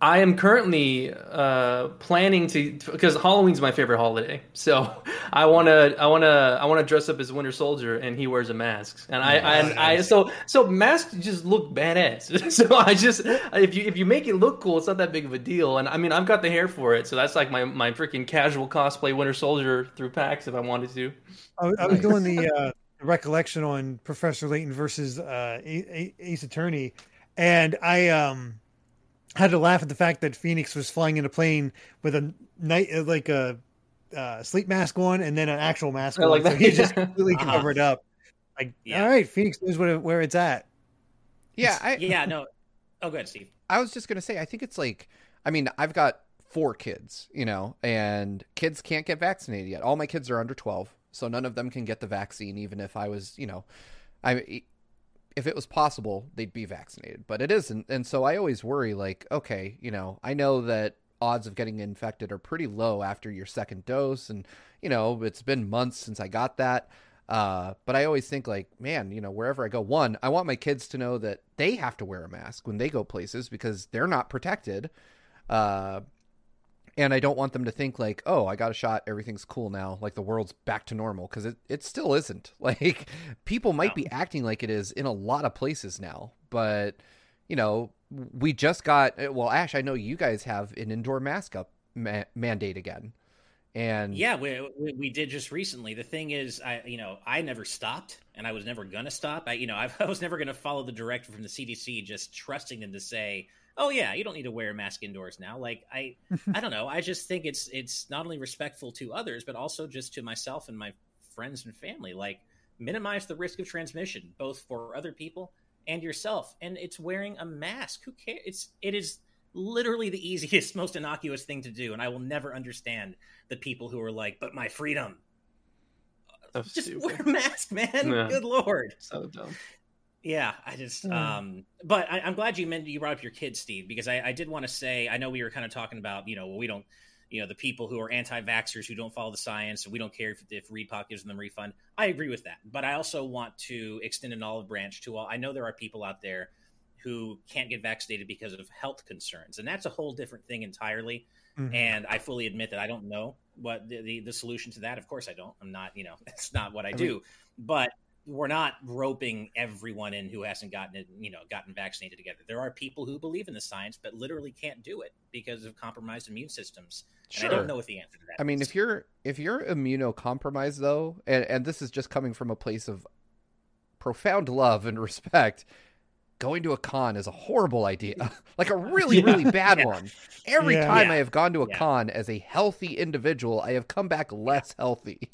I am currently uh, planning to because Halloween's my favorite holiday. So I want to I want to I want to dress up as Winter Soldier and he wears a mask. And I, I, nice. I so so masks just look badass. so I just if you if you make it look cool, it's not that big of a deal. And I mean I've got the hair for it, so that's like my my freaking casual cosplay Winter Soldier through PAX if I wanted to. I, I was doing the uh, recollection on Professor Layton versus uh, Ace Attorney, and I um had to laugh at the fact that Phoenix was flying in a plane with a night uh, like a uh, sleep mask on and then an actual mask on. Like so he's just completely uh-huh. covered up. Like, yeah. all right, Phoenix knows what, where it's at. Yeah, I, yeah, no. Oh, good, Steve. I was just gonna say, I think it's like, I mean, I've got four kids, you know, and kids can't get vaccinated yet. All my kids are under twelve, so none of them can get the vaccine, even if I was, you know, I if it was possible, they'd be vaccinated, but it isn't. And so I always worry like, okay, you know, I know that odds of getting infected are pretty low after your second dose and you know, it's been months since I got that. Uh, but I always think like, man, you know, wherever I go, one, I want my kids to know that they have to wear a mask when they go places because they're not protected. Uh, and I don't want them to think like, oh, I got a shot, everything's cool now, like the world's back to normal because it it still isn't. Like people might be acting like it is in a lot of places now, but you know, we just got eh, well, Ash, I know you guys have an indoor mask up ma- mandate again. And yeah, we, we, we did just recently. The thing is, I you know I never stopped, and I was never gonna stop. I you know I, I was never gonna follow the directive from the CDC, just trusting them to say, oh yeah, you don't need to wear a mask indoors now. Like I, I don't know. I just think it's it's not only respectful to others, but also just to myself and my friends and family. Like minimize the risk of transmission, both for other people and yourself. And it's wearing a mask. Who cares? It's it is literally the easiest, most innocuous thing to do. And I will never understand the people who are like, but my freedom. So just stupid. wear a mask, man. Yeah. Good lord. So dumb. Yeah, I just, mm. um, but I, am glad you meant you brought up your kids, Steve, because I, I did want to say I know we were kind of talking about, you know, we don't, you know, the people who are anti-vaxxers who don't follow the science, and we don't care if, if ReedPop gives them a refund. I agree with that, but I also want to extend an olive branch to all. I know there are people out there who can't get vaccinated because of health concerns, and that's a whole different thing entirely. Mm-hmm. And I fully admit that I don't know what the, the, the solution to that. Of course, I don't. I'm not. You know, it's not what I, I do. Mean, but we're not roping everyone in who hasn't gotten it, you know, gotten vaccinated together. There are people who believe in the science but literally can't do it because of compromised immune systems. Sure. And I don't know what the answer to that. I mean, if you're if you're immunocompromised though, and, and this is just coming from a place of profound love and respect, going to a con is a horrible idea. like a really, yeah. really bad yeah. one. Every yeah. time I have gone to a con as a healthy individual, I have come back less healthy.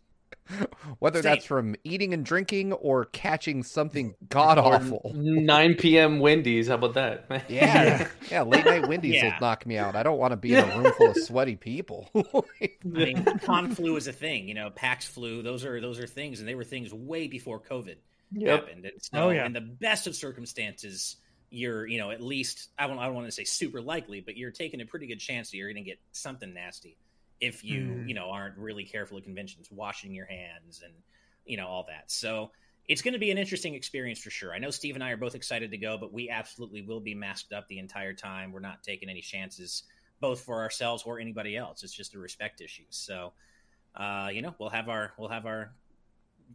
Whether Same. that's from eating and drinking or catching something god awful. 9 p.m. Wendy's. How about that? yeah. Yeah. Late night Wendy's yeah. will knock me out. I don't want to be in a room full of sweaty people. I mean, con flu is a thing, you know, PAX flu. Those are, those are things. And they were things way before COVID yep. happened. And so, oh, yeah. in the best of circumstances, you're, you know, at least, I don't, I don't want to say super likely, but you're taking a pretty good chance that you're going to get something nasty if you mm. you know aren't really careful at conventions washing your hands and you know all that. So it's going to be an interesting experience for sure. I know steve and i are both excited to go but we absolutely will be masked up the entire time. We're not taking any chances both for ourselves or anybody else. It's just a respect issue. So uh, you know we'll have our we'll have our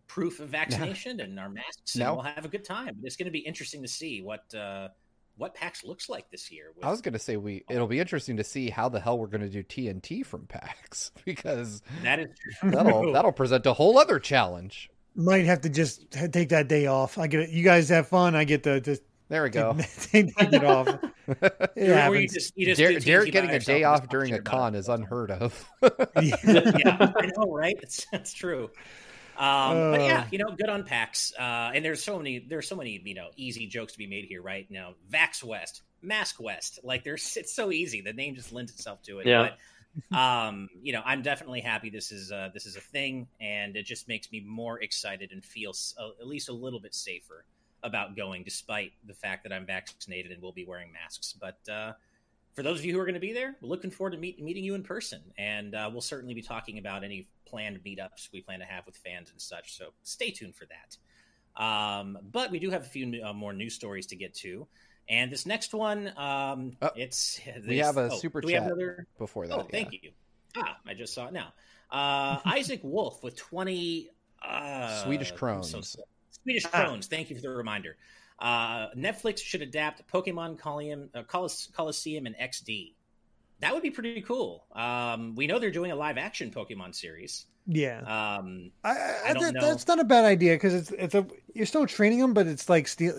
proof of vaccination and our masks no. and we'll have a good time. It's going to be interesting to see what uh, what PAX looks like this year. With... I was going to say we it'll be interesting to see how the hell we're going to do TNT from PAX because that is that'll that'll present a whole other challenge. Might have to just take that day off. I get it. You guys have fun. I get to just there we go. take, take it off. It you just, you just Derek, Derek getting a day off during a con is unheard of. yeah. yeah, I know, right? That's that's true. Um, uh, but yeah, you know, good on PAX. Uh, and there's so many, there's so many, you know, easy jokes to be made here, right? You know, Vax West, Mask West. Like there's, it's so easy. The name just lends itself to it. Yeah. But, um, you know, I'm definitely happy this is, uh, this is a thing, and it just makes me more excited and feel uh, at least a little bit safer about going, despite the fact that I'm vaccinated and will be wearing masks. But uh, for those of you who are going to be there, we're looking forward to meet, meeting you in person, and uh, we'll certainly be talking about any planned meetups we plan to have with fans and such. So stay tuned for that. Um, but we do have a few uh, more news stories to get to. And this next one, um, oh, it's this, we have a oh, super chat another... before that. Oh, thank you. Ah, I just saw it now. Uh, Isaac Wolf with twenty uh, Swedish krones. So, Swedish krones. Thank you for the reminder. Uh, Netflix should adapt Pokemon Colosseum, uh, Colosseum and XD. That would be pretty cool. Um, we know they're doing a live action Pokemon series. Yeah, um, I, I, I that, that's not a bad idea because it's it's a you're still training them, but it's like steal,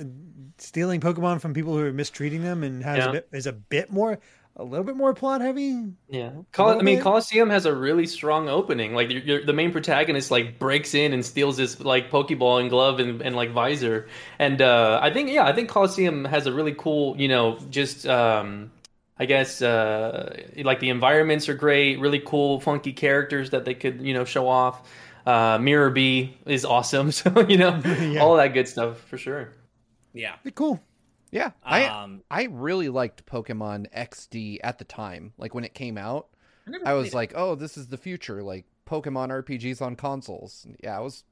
stealing Pokemon from people who are mistreating them and has yeah. a bit, is a bit more a little bit more plot heavy. Yeah, Col- I mean, Colosseum has a really strong opening. Like, you're, you're, the main protagonist like breaks in and steals this like Pokeball and glove and, and like visor. And uh, I think, yeah, I think Colosseum has a really cool, you know, just um, I guess uh, like the environments are great, really cool, funky characters that they could, you know, show off. Uh, Miror B is awesome, so you know, yeah. all that good stuff for sure. Yeah, cool. Yeah, I um, I really liked Pokemon XD at the time. Like when it came out, I, I was like, "Oh, this is the future!" Like Pokemon RPGs on consoles. Yeah, I was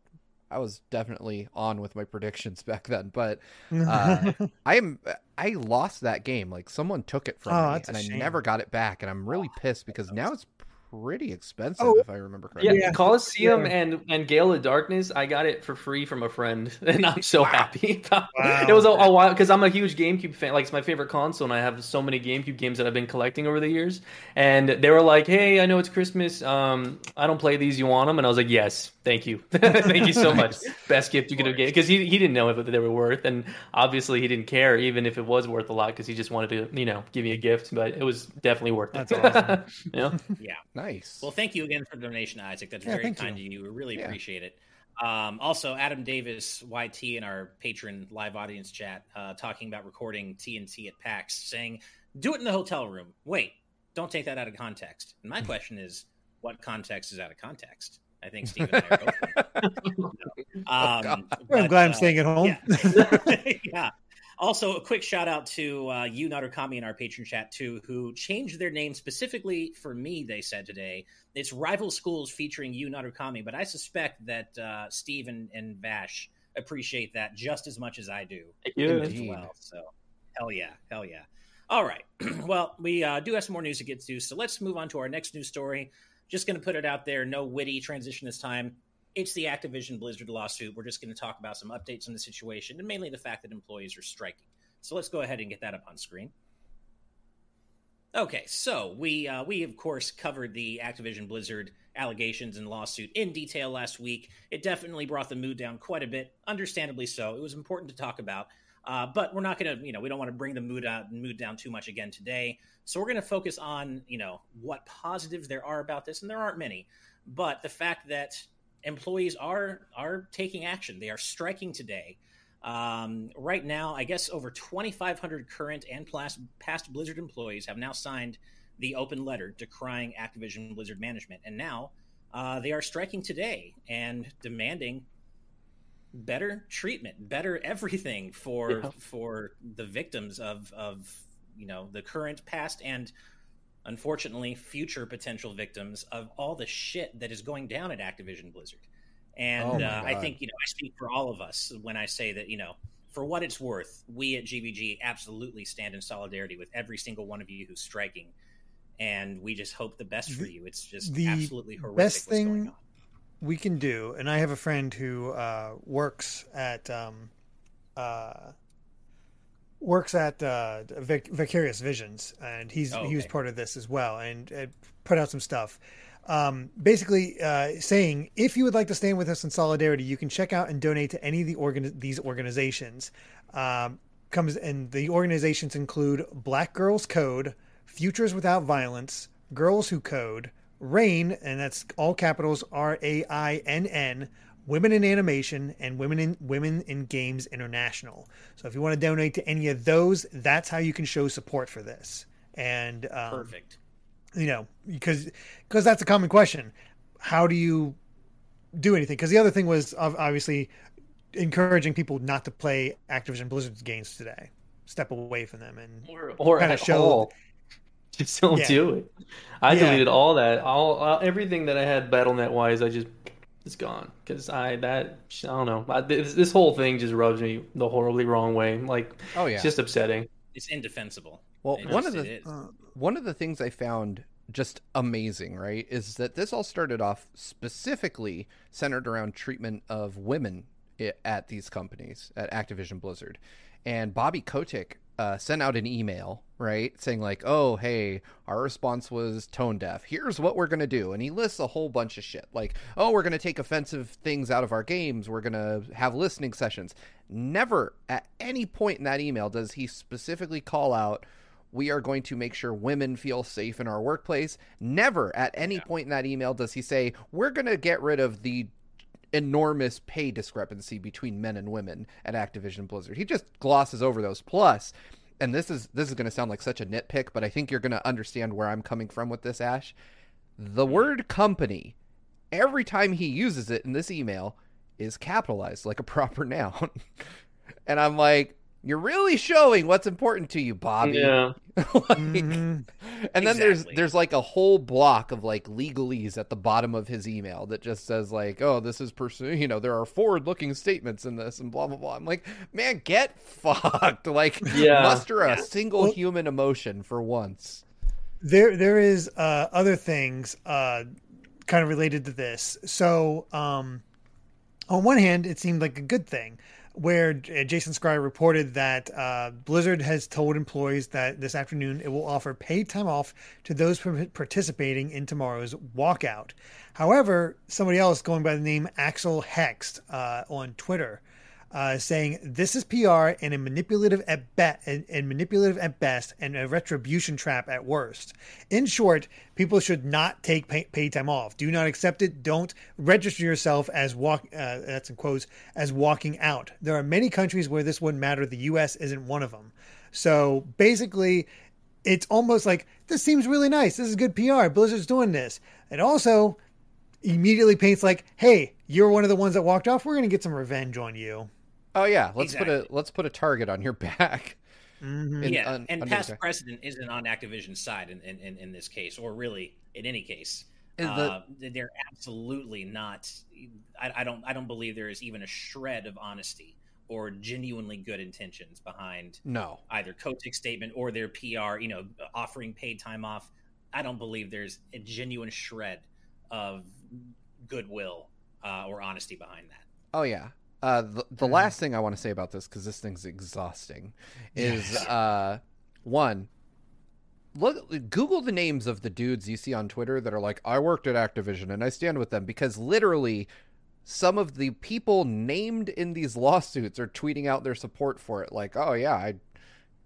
I was definitely on with my predictions back then. But uh, I am I lost that game. Like someone took it from oh, me, and I never got it back. And I'm really pissed because now it's pretty expensive oh, if I remember correctly. Yeah, Colosseum yeah. and and Gale of Darkness, I got it for free from a friend, and I'm so wow. happy. Wow. It was a, a while because I'm a huge GameCube fan. Like it's my favorite console, and I have so many GameCube games that I've been collecting over the years. And they were like, "Hey, I know it's Christmas. Um, I don't play these. You want them?" And I was like, "Yes, thank you, thank you so much. Best gift you could have given." Because he he didn't know what they were worth, and obviously he didn't care even if it was worth a lot because he just wanted to you know give me a gift. But it was definitely worth it. That's awesome. yeah, yeah, nice. Well, thank you again for the donation, Isaac. That's yeah, very kind you. of you. We really yeah. appreciate it. Um, also, Adam Davis, YT, in our patron live audience chat, uh, talking about recording TNT at PAX, saying, do it in the hotel room. Wait, don't take that out of context. And my question is, what context is out of context? I think Steve and I are both. um, oh, but, I'm glad uh, I'm staying at home. Yeah. yeah. Also, a quick shout out to uh, Yu Narukami in our patron chat too, who changed their name specifically for me. They said today it's rival schools featuring Yu Narukami, but I suspect that uh, Steve and, and Vash appreciate that just as much as I do yeah. as well. So, hell yeah, hell yeah. All right, well, we uh, do have some more news to get to, so let's move on to our next news story. just going to put it out there. No witty transition this time. It's the Activision Blizzard lawsuit. We're just going to talk about some updates on the situation and mainly the fact that employees are striking. So let's go ahead and get that up on screen. Okay, so we uh, we of course covered the Activision Blizzard allegations and lawsuit in detail last week. It definitely brought the mood down quite a bit, understandably so. It was important to talk about, uh, but we're not going to, you know, we don't want to bring the mood out mood down too much again today. So we're going to focus on, you know, what positives there are about this, and there aren't many, but the fact that employees are are taking action. They are striking today. Um, right now, I guess over 2,500 current and past Blizzard employees have now signed the open letter decrying Activision Blizzard management, and now uh, they are striking today and demanding better treatment, better everything for yeah. for the victims of of you know the current, past, and unfortunately future potential victims of all the shit that is going down at Activision Blizzard. And oh uh, I think, you know, I speak for all of us when I say that, you know, for what it's worth, we at GBG absolutely stand in solidarity with every single one of you who's striking. And we just hope the best for you. It's just the absolutely horrific. Best thing we can do, and I have a friend who uh, works at um, uh, works at uh, Vic- Vicarious Visions, and he's oh, okay. he was part of this as well, and uh, put out some stuff um, basically uh, saying if you would like to stand with us in solidarity, you can check out and donate to any of the organ- these organizations. Um, comes and the organizations include Black Girls Code, Futures Without Violence, Girls Who Code, RAINN, and that's all capitals R A I N N, Women in Animation, and Women in Women in Games International. So if you want to donate to any of those, that's how you can show support for this. And um, perfect you know, because because that's a common question. How do you do anything? Because the other thing was obviously encouraging people not to play Activision Blizzard's games today. Step away from them and or, or kind of show. All. Just don't yeah. do it. I yeah. deleted all that, all, all, everything that I had BattleNet wise. I just it's gone because I that I don't know. I, this, this whole thing just rubs me the horribly wrong way. Like, oh yeah, it's just upsetting. It's indefensible. Well, it one of the uh, one of the things I found just amazing, right, is that this all started off specifically centered around treatment of women at these companies at Activision Blizzard, and Bobby Kotick uh, sent out an email, right, saying like, "Oh, hey, our response was tone deaf. Here's what we're gonna do," and he lists a whole bunch of shit, like, "Oh, we're gonna take offensive things out of our games. We're gonna have listening sessions." Never at any point in that email does he specifically call out we are going to make sure women feel safe in our workplace. Never at any yeah. point in that email does he say, we're going to get rid of the enormous pay discrepancy between men and women at Activision Blizzard. He just glosses over those. Plus, and this is this is going to sound like such a nitpick, but I think you're going to understand where I'm coming from with this, Ash. The word company, every time he uses it in this email, is capitalized like a proper noun. and I'm like, you're really showing what's important to you, Bobby. Yeah. like, mm-hmm. And then exactly. there's there's like a whole block of like legalese at the bottom of his email that just says like, oh, this is pursue. You know, there are forward-looking statements in this and blah blah blah. I'm like, man, get fucked. Like, yeah. muster a single well, human emotion for once. There there is uh, other things uh, kind of related to this. So, um, on one hand, it seemed like a good thing where uh, Jason Schreier reported that uh, Blizzard has told employees that this afternoon it will offer paid time off to those participating in tomorrow's walkout. However, somebody else going by the name Axel Hext uh, on Twitter uh, saying this is PR and a manipulative at bet and, and, manipulative at best and a retribution trap at worst. In short, people should not take pay, paid time off. Do not accept it. Don't register yourself as walk. Uh, that's in quotes as walking out. There are many countries where this wouldn't matter. The U.S. isn't one of them. So basically, it's almost like this seems really nice. This is good PR. Blizzard's doing this. It also immediately paints like, hey, you're one of the ones that walked off. We're going to get some revenge on you. Oh yeah, let's exactly. put a let's put a target on your back. Mm-hmm. In, yeah, un, and past precedent isn't on Activision's side in, in, in, this case, or really in any case. Uh, they're absolutely not. I, I, don't. I don't believe there is even a shred of honesty or genuinely good intentions behind no either Kotick's statement or their PR. You know, offering paid time off. I don't believe there's a genuine shred of goodwill uh, or honesty behind that. Oh yeah. Uh, the the last thing I want to say about this because this thing's exhausting is uh, one. Look, Google the names of the dudes you see on Twitter that are like, "I worked at Activision and I stand with them," because literally, some of the people named in these lawsuits are tweeting out their support for it. Like, "Oh yeah, I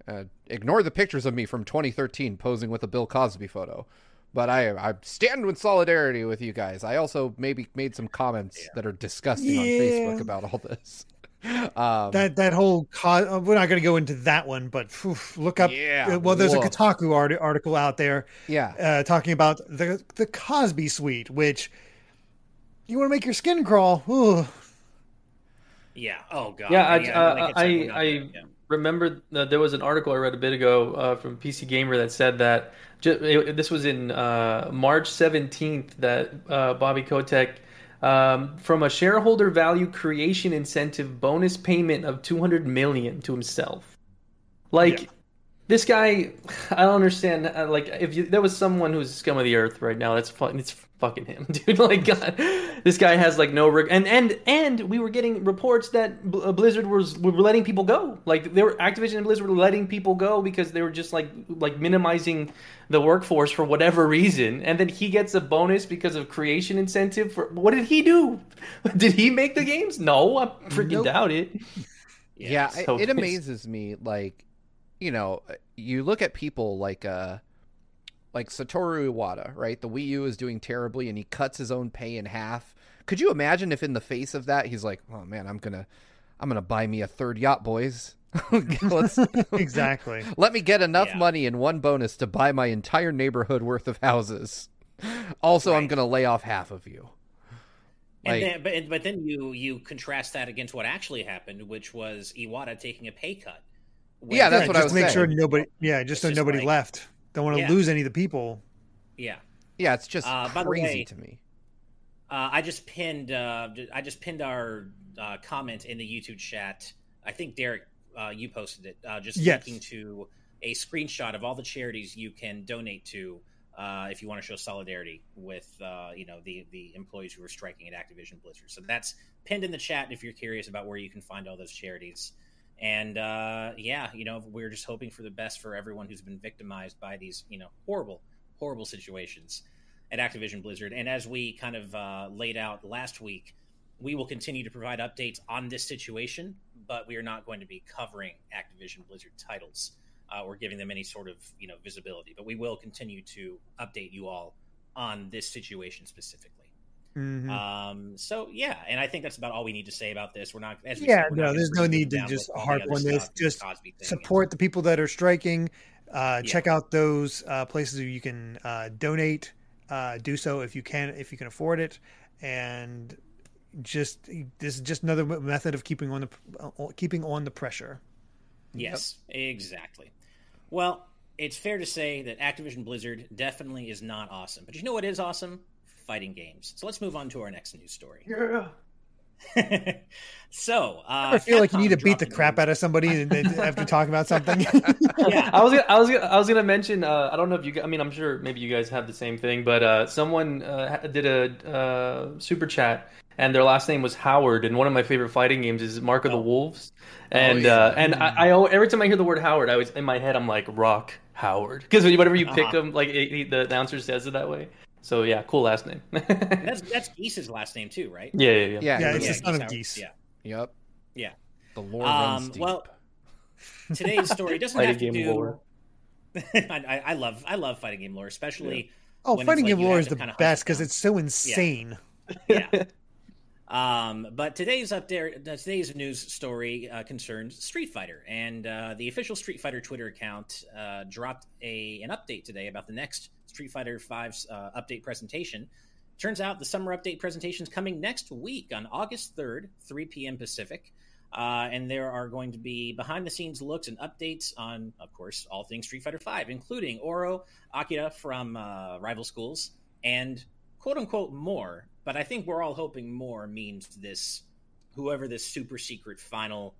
uh, ignore the pictures of me from 2013 posing with a Bill Cosby photo." But I I stand with solidarity with you guys. I also maybe made some comments that are disgusting on Facebook about all this. Um, that that whole co- uh, we're not going to go into that one, but phew, look up. Yeah, uh, well, there's woof. a Kotaku art- article out there yeah, uh, talking about the the Cosby Suite, which you want to make your skin crawl. Ooh. Yeah. Oh god. Yeah, I- know uh, they kept I- I- yeah. remember that there was an article I read a bit ago uh, from PC Gamer that said that ju- it, this was in uh, March 17th that uh, Bobby Kotick, um, from a shareholder value creation incentive bonus payment of 200 million to himself. Like Yeah. This guy, I don't understand. uh, Like if you, there was someone who's scum of the earth right now, that's fucking it's fucking him, dude. Like God, this guy has like no reg- and and and we were getting reports that uh, Blizzard was were letting people go. Like they were Activision and Blizzard were letting people go because they were just like like minimizing the workforce for whatever reason. And then he gets a bonus because of creation incentive for what did he do? Did he make the games? No, I freaking Nope. doubt it. yeah. so it pissed. amazes me. Like, you know, you look at people like uh, like Satoru Iwata, right? The Wii U is doing terribly, and he cuts his own pay in half. Could you imagine if, in the face of that, he's like, "Oh man, I'm gonna, I'm gonna buy me a third yacht, boys. Let's exactly. let me get enough Yeah. money and one bonus to buy my entire neighborhood worth of houses. Also, I'm gonna lay off half of you." And Like- then, but but then you you contrast that against what actually happened, which was Iwata taking a pay cut. When- Yeah, that's Yeah, what I just was to make sure nobody. Yeah, just It's so just nobody like- left. Don't want to Yeah. lose any of the people. Yeah. Yeah, it's just Uh, crazy way- to me. Uh, I just pinned. Uh, I just pinned our uh, comment in the YouTube chat. I think Derek, uh, you posted it. Uh, just Yes. linking to a screenshot of all the charities you can donate to uh, if you want to show solidarity with, uh, you know, the the employees who are striking at Activision Blizzard. So that's pinned in the chat if you're curious about where you can find all those charities. And uh, yeah, you know, we're just hoping for the best for everyone who's been victimized by these, you know, horrible, horrible situations at Activision Blizzard. And as we kind of uh, laid out last week, we will continue to provide updates on this situation, but we are not going to be covering Activision Blizzard titles uh, or giving them any sort of you know visibility. But we will continue to update you all on this situation specifically. Mhm. Um, so yeah, and I think that's about all we need to say about this. We're not, as we Yeah, said, we're no, there's no need to just with all the harp on this. Just thing. Support the people that are striking. Uh, Yeah. Check out those uh, places where you can uh, donate. Uh, do so if you can, if you can afford it, and just this is just another method of keeping on the uh, keeping on the pressure. Yes, exactly. Well, it's fair to say that Activision Blizzard definitely is not awesome. But you know what is awesome? Fighting games. So let's move on to our next news story. Yeah. so, uh, I feel like you need to beat the crap out of somebody and then after talking about something. Yeah. I was gonna, I was gonna, I was gonna mention. Uh, I don't know if you. gu- I mean, I'm sure maybe you guys have the same thing, but uh, someone uh, did a uh, super chat, and their last name was Howard. And one of my favorite fighting games is Mark of the Oh. Wolves. And yeah. uh, and I, I every time I hear the word Howard, I was in my head, I'm like Rock Howard, because whenever you pick Uh-huh. him, like it, he- the announcer says it that way. So yeah, cool last name. That's that's Geese's last name too, right? yeah, yeah, yeah. Yeah, Yeah, it's was- the son of Geese. Yeah. Yep. Yeah. The lore Um, runs deep. well, Today's story doesn't have to game do. lore. I, I I love I love fighting game lore, especially oh, when fighting like game you lore is the kinda best because it's so insane. yeah. Um, but today's up there, today's news story uh, concerns Street Fighter, and uh, the official Street Fighter Twitter account uh, dropped a an update today about the next Street Fighter V's uh, update presentation. Turns out the summer update presentation is coming next week on August third, three p.m. Pacific. Uh, and there are going to be behind the scenes looks and updates on, of course, all things Street Fighter V, including Oro, Akira from uh, Rival Schools, and quote unquote more. But I think we're all hoping more means this whoever this super secret final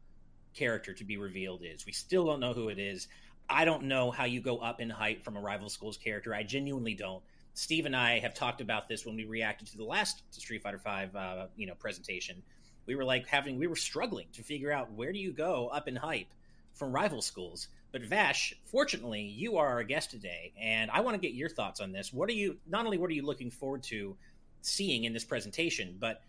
character to be revealed is. We still don't know who it is. I don't know how you go up in height from a Rival Schools character. I genuinely don't. Steve and I have talked about this when we reacted to the last Street Fighter Five, uh, you know, presentation. We were like having, we were struggling to figure out where do you go up in hype from rival schools. But Vash, fortunately, you are our guest today, and I want to get your thoughts on this. What are you? Not only what are you looking forward to seeing in this presentation, but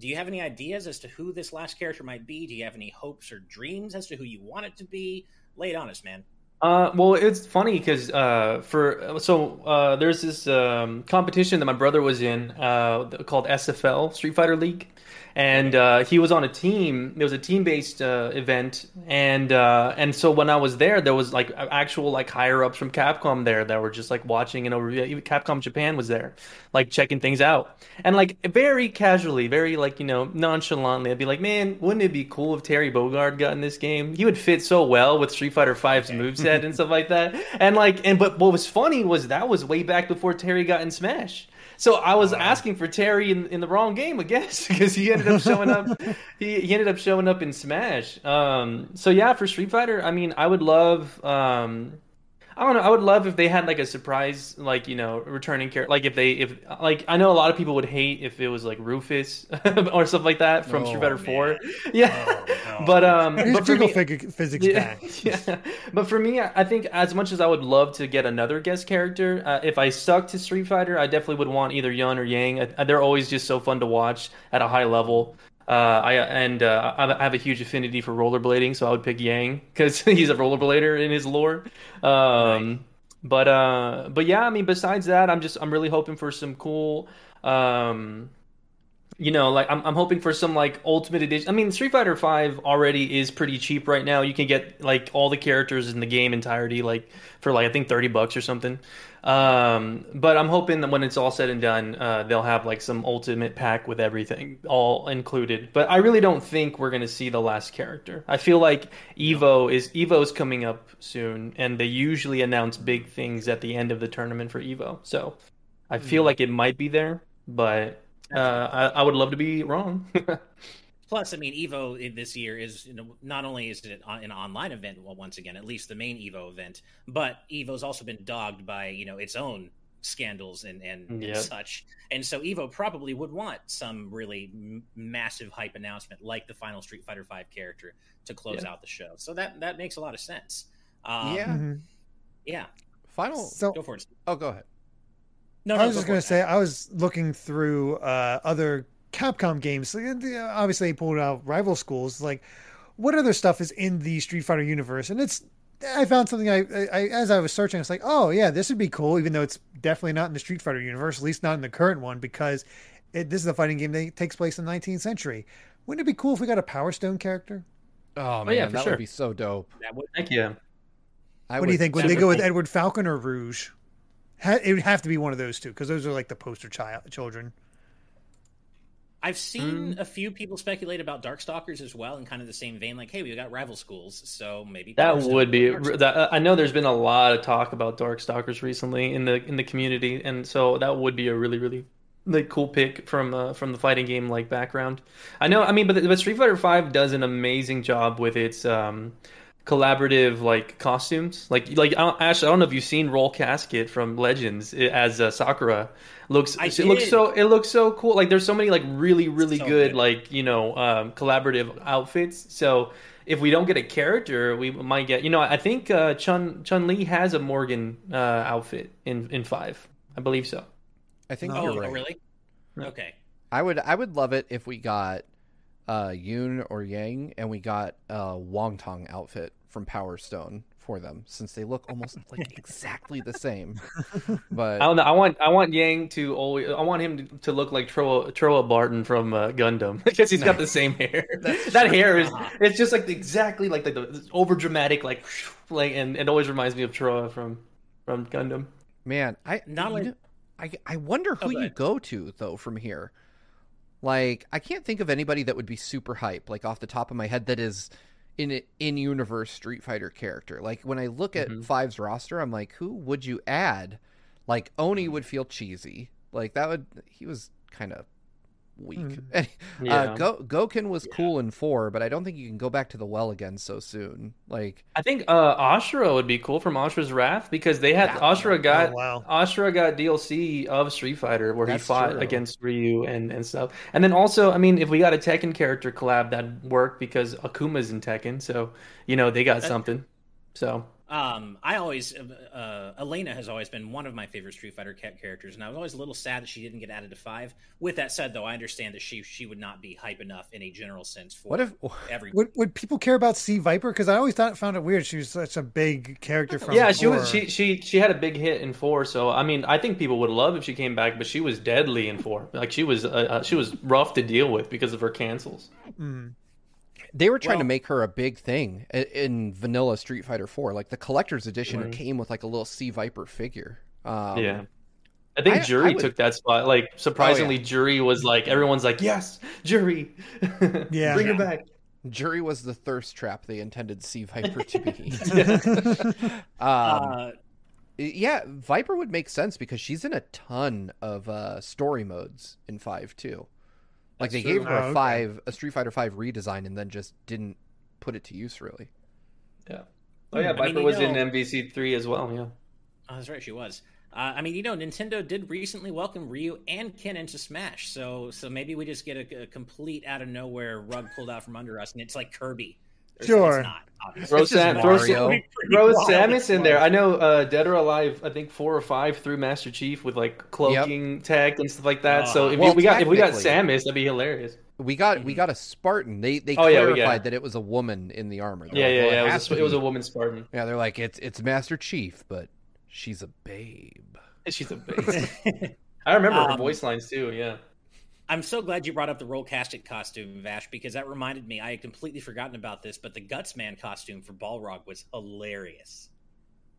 do you have any ideas as to who this last character might be? Do you have any hopes or dreams as to who you want it to be? Lay it on us, man. Uh, well, it's funny because uh, for so uh, there's this um, competition that my brother was in uh, called SFL Street Fighter League, and uh, he was on a team. It was a team based uh, event, and uh, and so when I was there, there was like actual like higher ups from Capcom there that were just like watching and over. Even Capcom Japan was there, like checking things out, and like very casually, very like you know nonchalantly, I'd be like, man, wouldn't it be cool if Terry Bogard got in this game? He would fit so well with Street Fighter 5's okay. moveset and stuff like that. And like, and but what was funny was that was way back before Terry got in Smash. So I was asking for Terry in, in the wrong game, I guess, because he ended up showing up. he, he ended up showing up in Smash. Um, so yeah, for Street Fighter, I mean, I would love. Um, I don't know. I would love if they had like a surprise, like you know, returning character. Like if they, if like I know a lot of people would hate if it was like Rufus or stuff like that from oh, Street Fighter Four. Yeah, oh, no. but um, but for me, physics yeah, back. yeah, but for me, I think as much as I would love to get another guest character, uh, if I stuck to Street Fighter, I definitely would want either Yun or Yang. they're always just so fun to watch at a high level. Uh, I and uh, I have a huge affinity for rollerblading, so I would pick Yang because he's a rollerblader in his lore. Um, right. But uh, but yeah, I mean, besides that, I'm just I'm really hoping for some cool. Um, you know, like I'm, I'm hoping for some like ultimate edition. I mean, Street Fighter Five already is pretty cheap right now. You can get like all the characters in the game entirety, like for like I think thirty bucks or something. Um, but I'm hoping that when it's all said and done, uh, they'll have like some ultimate pack with everything all included. But I really don't think we're gonna see the last character. I feel like Evo is Evo's coming up soon, and they usually announce big things at the end of the tournament for Evo. So I feel mm. like it might be there, but uh, I, I would love to be wrong. Plus, I mean, Evo this year is you know, not only is it an online event, well, once again, at least the main Evo event, but Evo's also been dogged by you know its own scandals and and, yep. and such. And so Evo probably would want some really m- massive hype announcement, like the final Street Fighter Five character, to close yep. out the show. So that that makes a lot of sense. Um, yeah, mm-hmm. yeah. Final. So, go for it. Oh, go ahead. No, I was just going to say I was looking through uh, other Capcom games. Uh, obviously, they pulled out rival schools. Like, what other stuff is in the Street Fighter universe? And it's I found something I, I as I was searching, it's like, oh yeah, this would be cool, even though it's definitely not in the Street Fighter universe, at least not in the current one, because it, this is a fighting game that takes place in the 19th century. Wouldn't it be cool if we got a Power Stone character? Oh, oh man, oh, yeah, that sure. would be so dope. That would, Thank you. I what do you think? Would they go with Edward Falcon or Rouge? it would have to be one of those two because those are like the poster child children. I've seen mm. a few people speculate about Darkstalkers as well, in kind of the same vein. Like, hey, we got rival schools, so maybe that would be. That, I know there's been a lot of talk about Darkstalkers recently in the in the community, and so that would be a really really like cool pick from uh, from the fighting game like background. I know. I mean, but but Street Fighter Five does an amazing job with its um, collaborative like costumes. Like like I Ash, I don't know if you've seen Roll Caskett from Legends as uh, Sakura. Looks I it did. looks so it looks so cool. Like there's so many like really really so good, good, like you know um, collaborative outfits. So if we don't get a character, we might get you know I think uh, Chun Chun Li has a Morrigan uh, outfit in in five. I believe so. I think oh, you're oh, right. really? Okay. I would I would love it if we got uh, Yun or Yang, and we got a Wang-Tang outfit from Power Stone for them, since they look almost like exactly the same. But I don't know. I want I want Yang to always. I want him to, to look like Trowa Trowa Barton from uh, Gundam because he's got the same hair. that hair is it's just like exactly like the, the over dramatic like like and it always reminds me of Trowa from from Gundam. Man, I not like. Know, I, I wonder who oh, you go to though from here. Like, I can't think of anybody that would be super hype, like off the top of my head, that is in in universe Street Fighter character. Like when I look at mm-hmm. Five's roster, I'm like, who would you add? Like Oni would feel cheesy. Like that would he was kind of weak. Mhm. Yeah. uh, Go- Goken was Yeah. cool in four, but I don't think you can go back to the well again so soon. Like, I think uh, Ashura would be cool from Ashura's Wrath because they had That- Ashura got Oh, wow. Ashura got DLC of Street Fighter where That's he fought true. against Ryu and, and stuff. And then also, I mean, if we got a Tekken character collab, that'd work because Akuma's in Tekken, so you know they got That- something. So Um, I always, uh, Elena has always been one of my favorite Street Fighter ca- characters, and I was always a little sad that she didn't get added to five. With that said, though, I understand that she she would not be hype enough in a general sense for what if? every. Would, would people care about C. Viper? Because I always thought found it weird. She was such a big character from. yeah, she was she she she had a big hit in four. So I mean, I think people would love if she came back, but she was deadly in four. Like she was uh, uh, she was rough to deal with because of her cancels. Mm. They were trying to make her a big thing i- in vanilla Street Fighter 4. Like the collector's edition Right. came with like a little C. Viper figure. Um, yeah. I think I- Juri I would- took that spot. Like surprisingly, Juri was like everyone's like, yes, Juri, Yeah. bring her back. Juri was the thirst trap they intended C. Viper to be. um, uh, yeah, Viper would make sense because she's in a ton of uh, story modes in five too. Like That's they true. gave her Oh, a okay. five, a Street Fighter Five redesign, and then just didn't put it to use really. Yeah. Oh yeah, I mean, Viper you was in MVC three as well. Yeah. Oh, that's right, she was. Uh, I mean, you know, Nintendo did recently welcome Ryu and Ken into Smash, so so maybe we just get a, a complete out of nowhere rug pulled out from under us, and it's like Kirby. Or Sure. it's not. Throw Sam, throw, Mario. Sam, throw Samus in there. I know uh, Dead or Alive. I think four or five through Master Chief with like cloaking tech and stuff like that. so Uh, if well, we got if we got Samus, that'd be hilarious. We got we Mhm. got a Spartan. They they Oh, clarified got- that it was a woman in the armor. They're Yeah, like, yeah, well, yeah. It has was, a, it was a woman Spartan. Yeah, they're like it's it's Master Chief, but she's a babe. She's a babe. I remember her Um, voice lines too. Yeah. I'm so glad you brought up the Roll Caskett costume, Vash, because that reminded me. I had completely forgotten about this, but the Gutsman costume for Balrog was hilarious.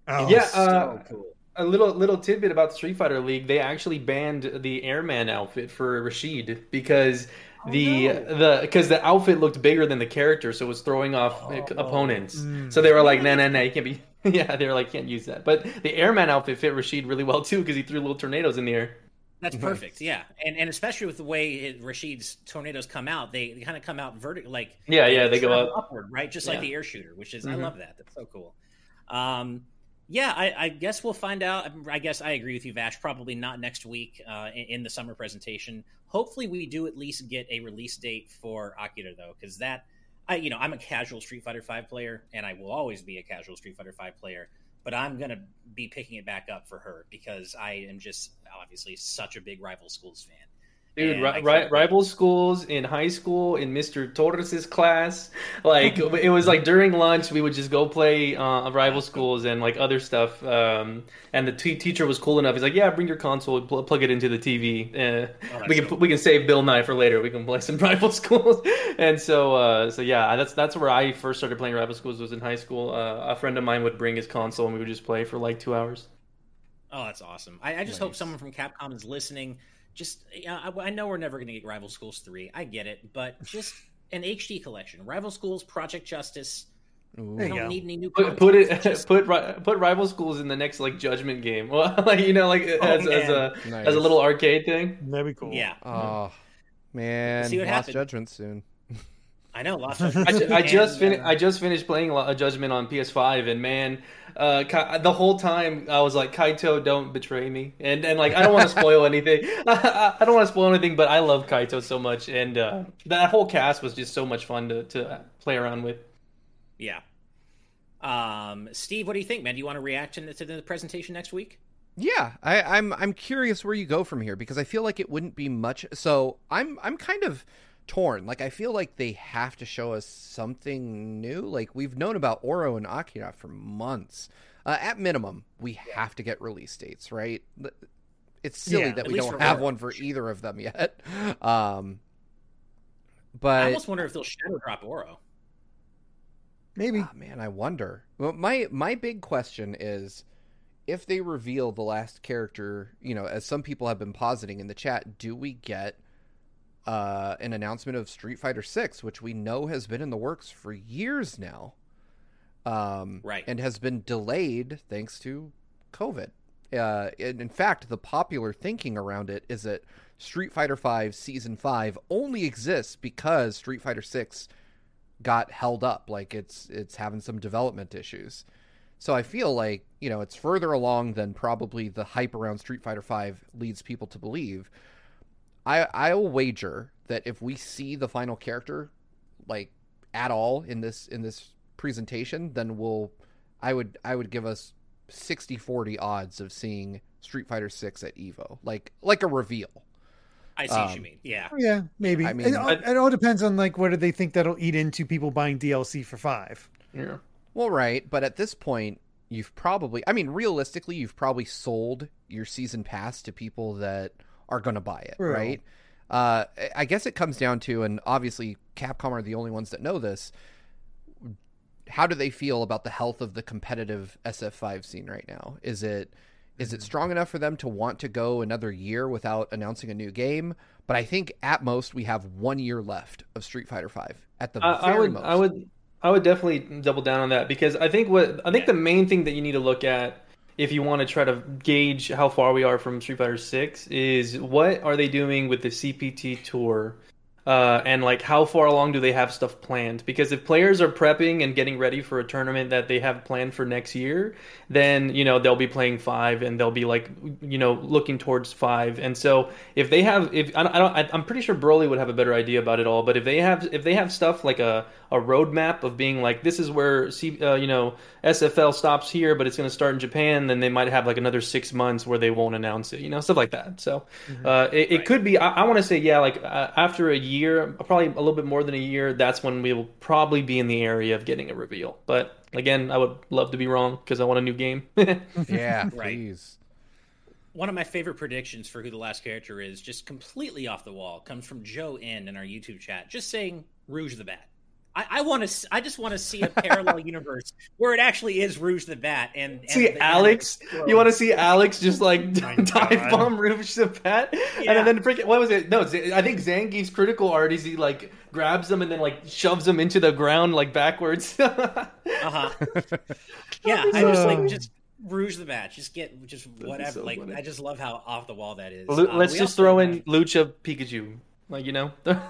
Oh, Yeah, so uh, cool. A little little tidbit about the Street Fighter League. They actually banned the Airman outfit for Rashid because Oh, the no. the because the outfit looked bigger than the character, so it was throwing off uh, Oh. opponents. Mm. So they were like, "No, no, no, you can't be." yeah, they were like, "Can't use that." But the Airman outfit fit Rashid really well too because he threw little tornadoes in the air. That's perfect. Yeah, and and especially with the way it, Rashid's tornadoes come out, they, they kind of come out vertical, like Yeah, yeah, they go up. upward, right? Just like the air shooter, which is I Mhm. love that. That's so cool. Um, yeah, I, I guess we'll find out. I guess I agree with you, Vash. Probably not next week uh, in, in the summer presentation. Hopefully, we do at least get a release date for Akira though, because that I you know I'm a casual Street Fighter Five player, and I will always be a casual Street Fighter Five player. But I'm gonna be picking it back up for her because I am just obviously such a big rival schools fan. Dude, ri- ri- rival schools in high school in Mr. Torres's class, like it was like during lunch we would just go play uh, rival schools and like other stuff. Um, and the t- teacher was cool enough. He's like, "Yeah, bring your console, pl- plug it into the TV. Uh, Oh, we can cool. we can save Bill Nye for later. We can play some rival schools." and so uh, so yeah, that's that's where I first started playing rival schools was in high school. Uh, a friend of mine would bring his console and we would just play for like two hours. Oh, that's awesome. I, I just hope someone from Capcom is listening. Just, yeah, I, I know we're never going to get Rival Schools 3. I get it. But just an HD collection. Rival Schools, Project Justice. Ooh. I don't go. need any new Put, put it Just- put ri- put rival schools in the next like judgment game. Well, like you know, like oh, as, as a Nice. as a little arcade thing. That'd be cool. Yeah, Oh man, See what lost happens. judgment soon. I know. Lost I, ju- I just And, fin- uh, I just finished playing a Judgment on PS5, and man, uh, Ka- the whole time I was like, Kaito, don't betray me, and and like I don't want to spoil anything. I, I don't want to spoil anything, but I love Kaito so much, and uh, that whole cast was just so much fun to to play around with. Yeah. Um, Steve, what do you think, man? Do you want to react to the, to the presentation next week? Yeah, I, I'm I'm curious where you go from here because I feel like it wouldn't be much. So I'm I'm kind of torn. Like I feel like they have to show us something new. Like we've known about Oro and Akira for months. Uh, at minimum, we have to get release dates, right? It's silly Yeah, that we don't have Oro, one for for either of them yet. Um, I but almost wonder if they'll shadow drop Oro. Maybe. Ah, man, I wonder. Well, my my big question is, if they reveal the last character, you know, as some people have been positing in the chat, do we get uh, an announcement of Street Fighter Six, which we know has been in the works for years now, um, Right. and has been delayed thanks to COVID. Uh, and in fact, the popular thinking around it is that Street Fighter Five Season 5 only exists because Street Fighter 6 got held up like it's it's having some development issues. So I feel like, you know, it's further along than probably the hype around Street Fighter Five leads people to believe. I I'll wager that if we see the final character like at all in this in this presentation, then we'll I would I would give us 60-40 odds of seeing Street Fighter 6 at Evo. Like like a reveal. I see um, what you mean. Yeah. Yeah, maybe. I mean, it, it, all depends on like whether they think that'll eat into people buying DLC for 5. Yeah. Well, right, but at this point, you've probably, I mean, realistically, you've probably sold your season pass to people that are going to buy it, True. right? Uh, I guess it comes down to, and obviously Capcom are the only ones that know this. How do they feel about the health of the competitive SF5 scene right now? Is it is it mm-hmm. strong enough for them to want to go another year without announcing a new game? But I think at most we have one year left of Street Fighter Five. At the I, I would most. I would I would definitely double down on that because I think what I think the main thing that you need to look at if you want to try to gauge how far we are from Street Fighter 6 is what are they doing with the CPT tour uh, and like how far along do they have stuff planned because if players are prepping and getting ready for a tournament that they have planned for next year then you know they'll be playing five and they'll be like you know looking towards five and so if they have if i don't, I, i'm pretty sure broly would have a better idea about it all but if they have if they have stuff like a a roadmap of being like this is where C, uh, you know SFL stops here, but it's going to start in Japan. Then they might have like another six months where they won't announce it, you know, stuff like that. So mm-hmm. uh, it, it could be. I, I want to say yeah, like uh, after a year, probably a little bit more than a year. That's when we will probably be in the area of getting a reveal. But again, I would love to be wrong because I want a new game. yeah, please. One of my favorite predictions for who the last character is, just completely off the wall, comes from Joe N in our YouTube chat, just saying Rouge the Bat. I, I want to. I just want to see a parallel universe where it actually is Rouge the Bat and, and see Alex. You want to see Alex just like dive bomb Rouge the Bat, yeah. and then freaking what was it? No, I think Zangief's critical art is he like grabs them and then like shoves them into the ground like backwards. uh huh. Yeah, I just like just Rouge the Bat. Just get just whatever. So like funny. I just love how off the wall that is. L- let's uh, just throw in Lucha Pikachu. Like you know, yeah,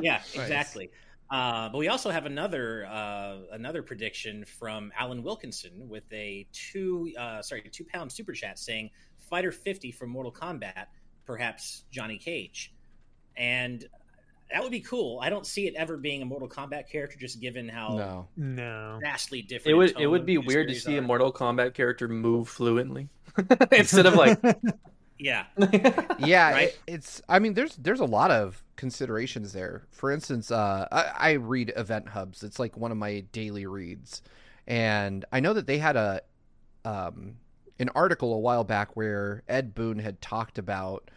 yeah, exactly. Uh, but we also have another uh, another prediction from Alan Wilkinson with a two uh, sorry two pound super chat saying Fighter 50 from Mortal Kombat, perhaps Johnny Cage, and that would be cool. I don't see it ever being a Mortal Kombat character, just given how no no vastly different. It would it would be weird to see are. a Mortal Kombat character move fluently instead of like yeah. Yeah right? It, it's i mean there's there's a lot of considerations there. For instance uh I, I, read EventHubs. It's like one of my daily reads. And i know that they had a um an article a while back where ed boon had talked about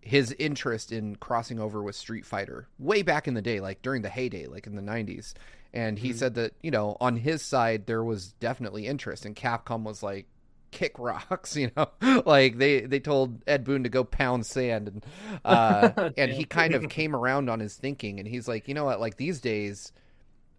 his interest in crossing over with street fighter way back in the day like during the heyday like in the 90s and he mm-hmm. said that you know on his side there was definitely interest. And capcom was like kick rocks, you know, like they they told Ed Boon to go pound sand, and uh, and he kind of came around on his thinking, and he's like, you know what, like these days.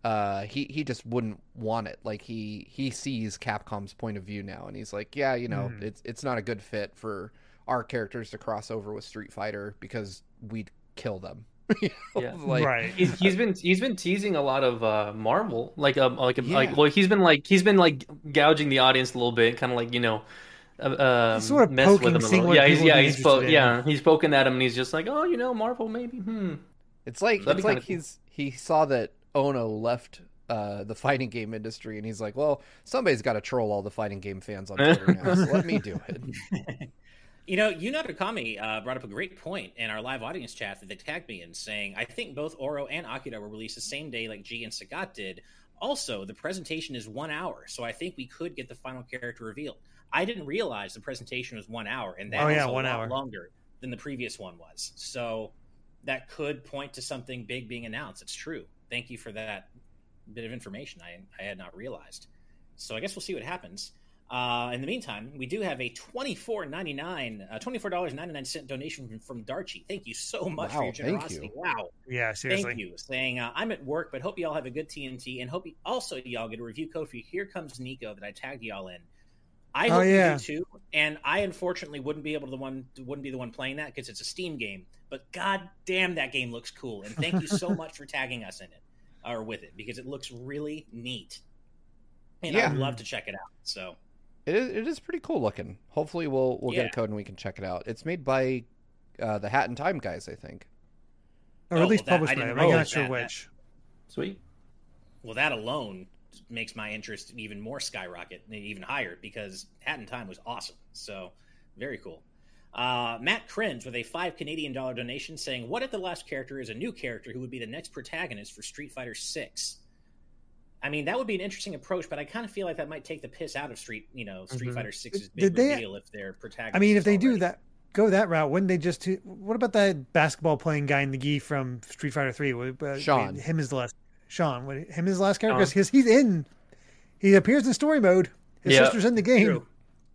Uh, he he just wouldn't want it. Like he he sees Capcom's point of view now, and he's like, yeah, you know, mm. it's it's not a good fit for our characters to cross over with Street Fighter because we'd kill them. yeah. like, right. He's, he's been he's been teasing a lot of uh, Marvel, like um like yeah. like well he's been like he's been like gouging the audience a little bit, kind of like you know. Uh, sort of mess with him a little. Yeah, he's yeah he's po- yeah he's poking at him and he's just like oh you know Marvel maybe hmm. It's like That'd it's like he's cool. he saw that Ono left uh, the fighting game industry, and he's like, "Well, somebody's got to troll all the fighting game fans on Twitter now, so let me do it." You know, Yunato Kami uh, brought up a great point in our live audience chat that they tagged me in, saying, I think both Oro and Akira were released the same day like G and Sagat did. Also, the presentation is one hour, so I think we could get the final character revealed. I didn't realize the presentation was one hour, and that oh, yeah, one hour longer than the previous one was. So that could point to something big being announced. It's true. Thank you for that bit of information I, I had not realized. So I guess we'll see what happens. Uh, in the meantime, we do have a $24.99, uh, $24.99 donation from, from Darchi. Thank you so much wow, for your generosity. You. Wow. Yeah, seriously. Thank you. Saying, uh, I'm at work, but hope you all have a good TNT and hope you, also y'all get a review code for Here Comes Niko that I tagged y'all in. I Oh, hope yeah. you do too. And I unfortunately wouldn't be able to the one wouldn't be the one playing that because it's a Steam game. But god damn, that game looks cool. And thank you so much for tagging us in it or with it because it looks really neat. And Yeah. I'd love to check it out. So It is, it is pretty cool looking. Hopefully, we'll we'll get a code and we can check it out. It's made by uh, the Hat in Time guys, I think. Or at Oh, least that- I published by them. I'm know not sure That- which. Sweet. well, that alone makes my interest even more skyrocket, even higher because Hat in Time was awesome. So very cool. Uh, Matt Cringe with a five Canadian dollar donation saying, "What if the last character is a new character who would be the next protagonist for Street Fighter Six? I mean, that would be an interesting approach, but I kind of feel like that might take the piss out of Street, you know, Street Mhm. Fighter Six's big Did they- reveal if they're protagonist. I mean, if they do that, go that route, wouldn't they just? do- What about that basketball playing guy in the gi from Street Fighter Three? Uh, Sean. him is the last. Sean, would him is the last character Sean. because he's in. He appears in story mode. His Yeah. sister's in the game. True.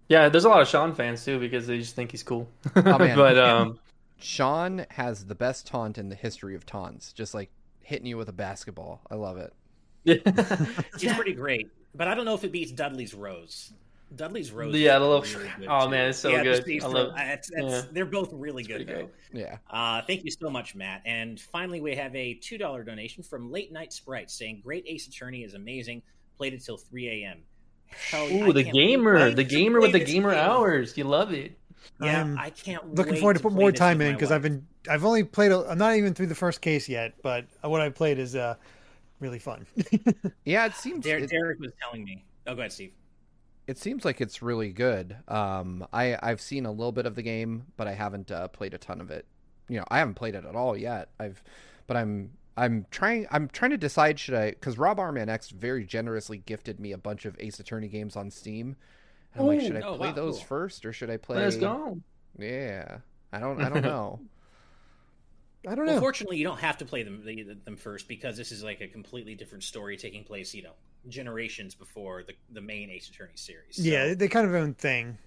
Yeah, there's a lot of Sean fans too because they just think he's cool. Oh, man. but um, Sean has the best taunt in the history of taunts, just like hitting you with a basketball. I love it. He's pretty great, but I don't know if it beats Dudley's Rose. Dudley's Rose. Yeah, is the little- really oh, too. man, it's so Yeah, good. I love- It's- it's- yeah. They're both really good, pretty though. Yeah. Uh, thank you so much, Matt. And finally, we have a two dollar donation from Late Night Sprite saying, "Great Ace Attorney is amazing. Played it till three a.m." Hell, I Ooh, the gamer, the gamer with the gamer game. hours. You love it. Yeah, I'm I can't. Looking wait forward to put more time in because. I've been I've only played. A, I'm not even through the first case yet, but what I've played is uh really fun. Yeah, it seems Der- it, Derek was telling me. Oh, go ahead, Steve. it seems like it's really good. Um, I I've seen a little bit of the game, but I haven't uh, played a ton of it. You know, I haven't played it at all yet. I've, but I'm I'm trying I'm trying to decide should I because Rob Arman X very generously gifted me a bunch of Ace Attorney games on Steam. And I'm like, should I Oh, play wow, those cool. first or should I play? Let's go. Yeah, I don't I don't know. I don't Well, know. fortunately, you don't have to play them the, them first because this is like a completely different story taking place, you know, generations before the the main Ace Attorney series. So- yeah, they kind of own thing.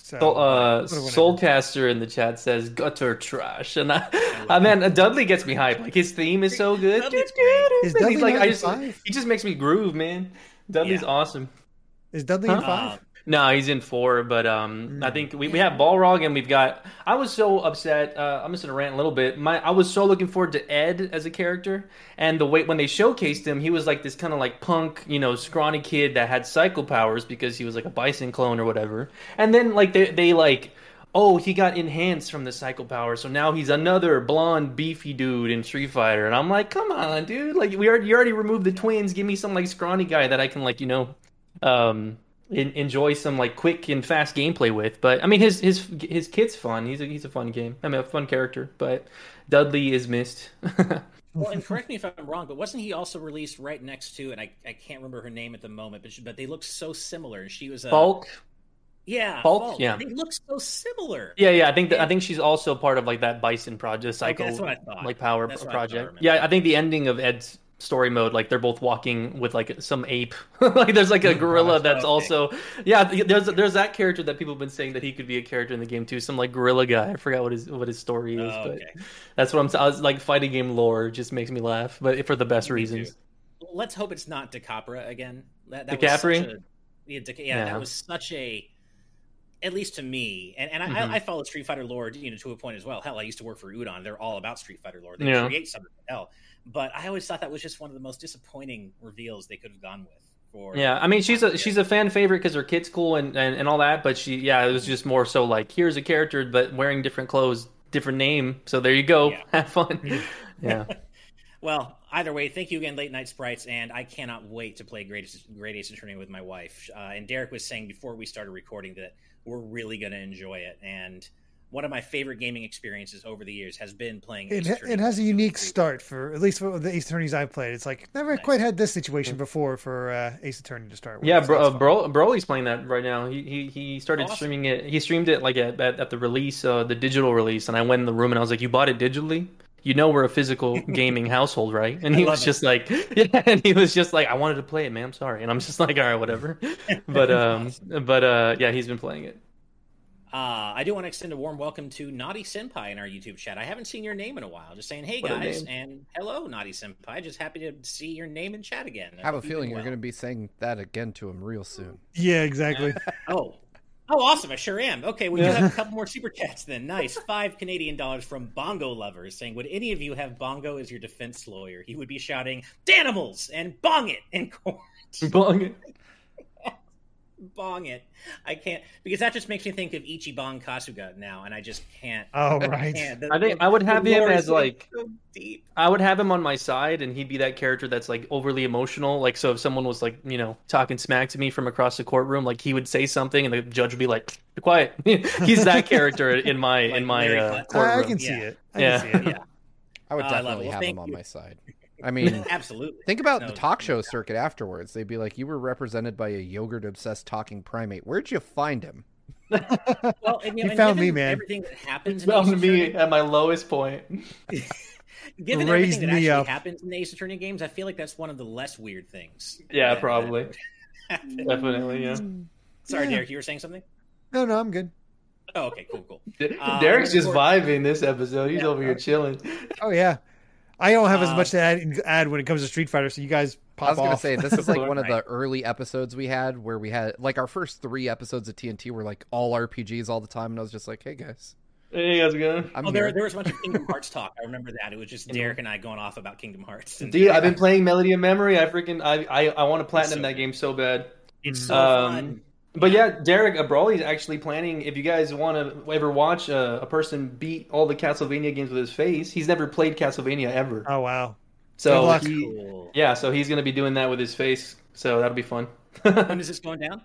So, So, uh. Soulcaster in the chat says gutter trash, and I, I man, Dudley gets me hyped. Like his theme is so good. Dudley's great. Is He's Dudley like, I just, five? he just makes me groove, man. Dudley's Yeah. awesome. Is Dudley in five? Uh, No, he's in four, but um, I Mm. think we, we have Balrog and we've got. I was so upset. Uh, I'm just gonna rant a little bit. My I was so looking forward to Ed as a character, and the way when they showcased him, he was like this kind of like punk, you know, scrawny kid that had psycho powers because he was like a Bison clone or whatever. And then like they they like. Oh, he got enhanced from the psycho power, so now he's another blonde, beefy dude in Street Fighter. And I'm like, come on, dude! Like we already, you already removed the twins. Give me some like scrawny guy that I can like, you know, um, in, enjoy some like quick and fast gameplay with. But I mean, his his his kid's fun. He's a he's a fun game. I mean, a fun character. But Dudley is missed. well, and correct me if I'm wrong, but wasn't he also released right next to? And I, I can't remember her name at the moment, but she, but they look so similar. She was a Bulk. yeah, Bulk? Yeah. They look so similar. Yeah, yeah. I think that, I think she's also part of like that Bison project, Psycho, that's what I thought. like power That's what I project. Yeah, I think the ending of Ed's story mode, like they're both walking with like some ape. like there's like a gorilla that's okay. also yeah. There's there's that character that people have been saying that he could be a character in the game too. Some like gorilla guy. I forgot what his what his story is, Oh, but okay. that's what I'm. I was like fighting game lore just makes me laugh, but for the best Me reasons. too. Let's hope it's not Decapre again. That, that DiCaprio? Was such a, yeah, Dic- yeah, Yeah. that was such a. At least to me, and, and I, Mhm. I, I follow Street Fighter lore, you know, to a point as well. Hell, I used to work for Udon; they're all about Street Fighter lore. They Yeah. create something hell, but I always thought that was just one of the most disappointing reveals they could have gone with. For Yeah, I mean she's a she's a fan favorite because her kid's cool and, and and all that. But she yeah, it was just more so like here's a character but wearing different clothes, different name. So there you go, Yeah. have fun. Yeah, Well, either way, thank you again, Late Night Sprites, and I cannot wait to play Great Ace, Great Ace Attorney with my wife. Uh, and Derek was saying before we started recording that we're really going to enjoy it. And one of my favorite gaming experiences over the years has been playing. It, Ace it has a unique start for at least for the Ace Attorneys I've played. It's like never Nice. quite had this situation before for uh, Ace Attorney to start with. yeah. so Bro, uh. Bro, Broly's playing that right now. He he he started Awesome. streaming it. He streamed it like at, at at the release, uh, the digital release, and I went in the room and I was like, "You bought it digitally." You know we're a physical gaming household, right? And he was it. just like, yeah, and he was just like, I wanted to play it, man. I'm sorry, and I'm just like, all right, whatever. But um, but uh, yeah, he's been playing it. Uh, I do want to extend a warm welcome to Naughty Senpai in our YouTube chat. I haven't seen your name in a while. Just saying, hey What guys, and hello, Naughty Senpai. Just happy to see your name in chat again. I have a feeling been you're well. going to be saying that again to him real soon. Yeah, exactly. Oh, Oh, awesome! I sure am. Okay, we well, have a couple more super chats then. Nice, five Canadian dollars from Bongo lovers saying, "Would any of you have Bongo as your defense lawyer? He would be shouting "Danimals" and "Bong it" in court. Bong it bong it. I can't because that just makes me think of Ichiban Kasuga now, and I just can't. Oh right. I. The, I think the, I would have him as like so deep. I would have him on my side, and he'd be that character that's like overly emotional. Like so, if someone was like you know talking smack to me from across the courtroom, like he would say something, and the judge would be like, "Be quiet." He's that character in my like in my uh, courtroom. I can see yeah. it. I yeah. See it. yeah. I would definitely well, have him on my side. I mean, absolutely. Think about no, the talk show circuit afterwards. They'd be like, "You were represented by a yogurt obsessed talking primate. Where'd you find him?" well, and, you, know, you found me, man. Everything that happens found me at my lowest point. given Raised everything that actually up. happens in the Ace Attorney games, I feel like that's one of the less weird things. Yeah, that, probably. Definitely, yeah. Sorry, yeah. Derek, you were saying something? No, no, I'm good. Oh, okay, cool, cool. Um, Derek's just vibing this episode. He's yeah, over here chilling. Oh yeah. I don't have as much to add, add, when it comes to Street Fighter, so you guys pop I was gonna say this is like one of the early episodes we had where we had like our first three episodes of TNT were like all RPGs all the time, and I was just like, "Hey guys, hey how's it going?" I'm oh, there, there was a bunch of Kingdom Hearts talk. I remember that it was just Derek and I going off about Kingdom Hearts. And Dude, I've been playing Melody of Memory. I freaking I I, I want to platinum so that game so bad. It's so um, fun. But yeah, Derek Brawley is actually planning. If you guys want to ever watch a, a, person beat all the Castlevania games with his face, he's never played Castlevania ever. Oh wow! So he, cool. yeah, so he's going to be doing that with his face. So that'll be fun. when is this going down?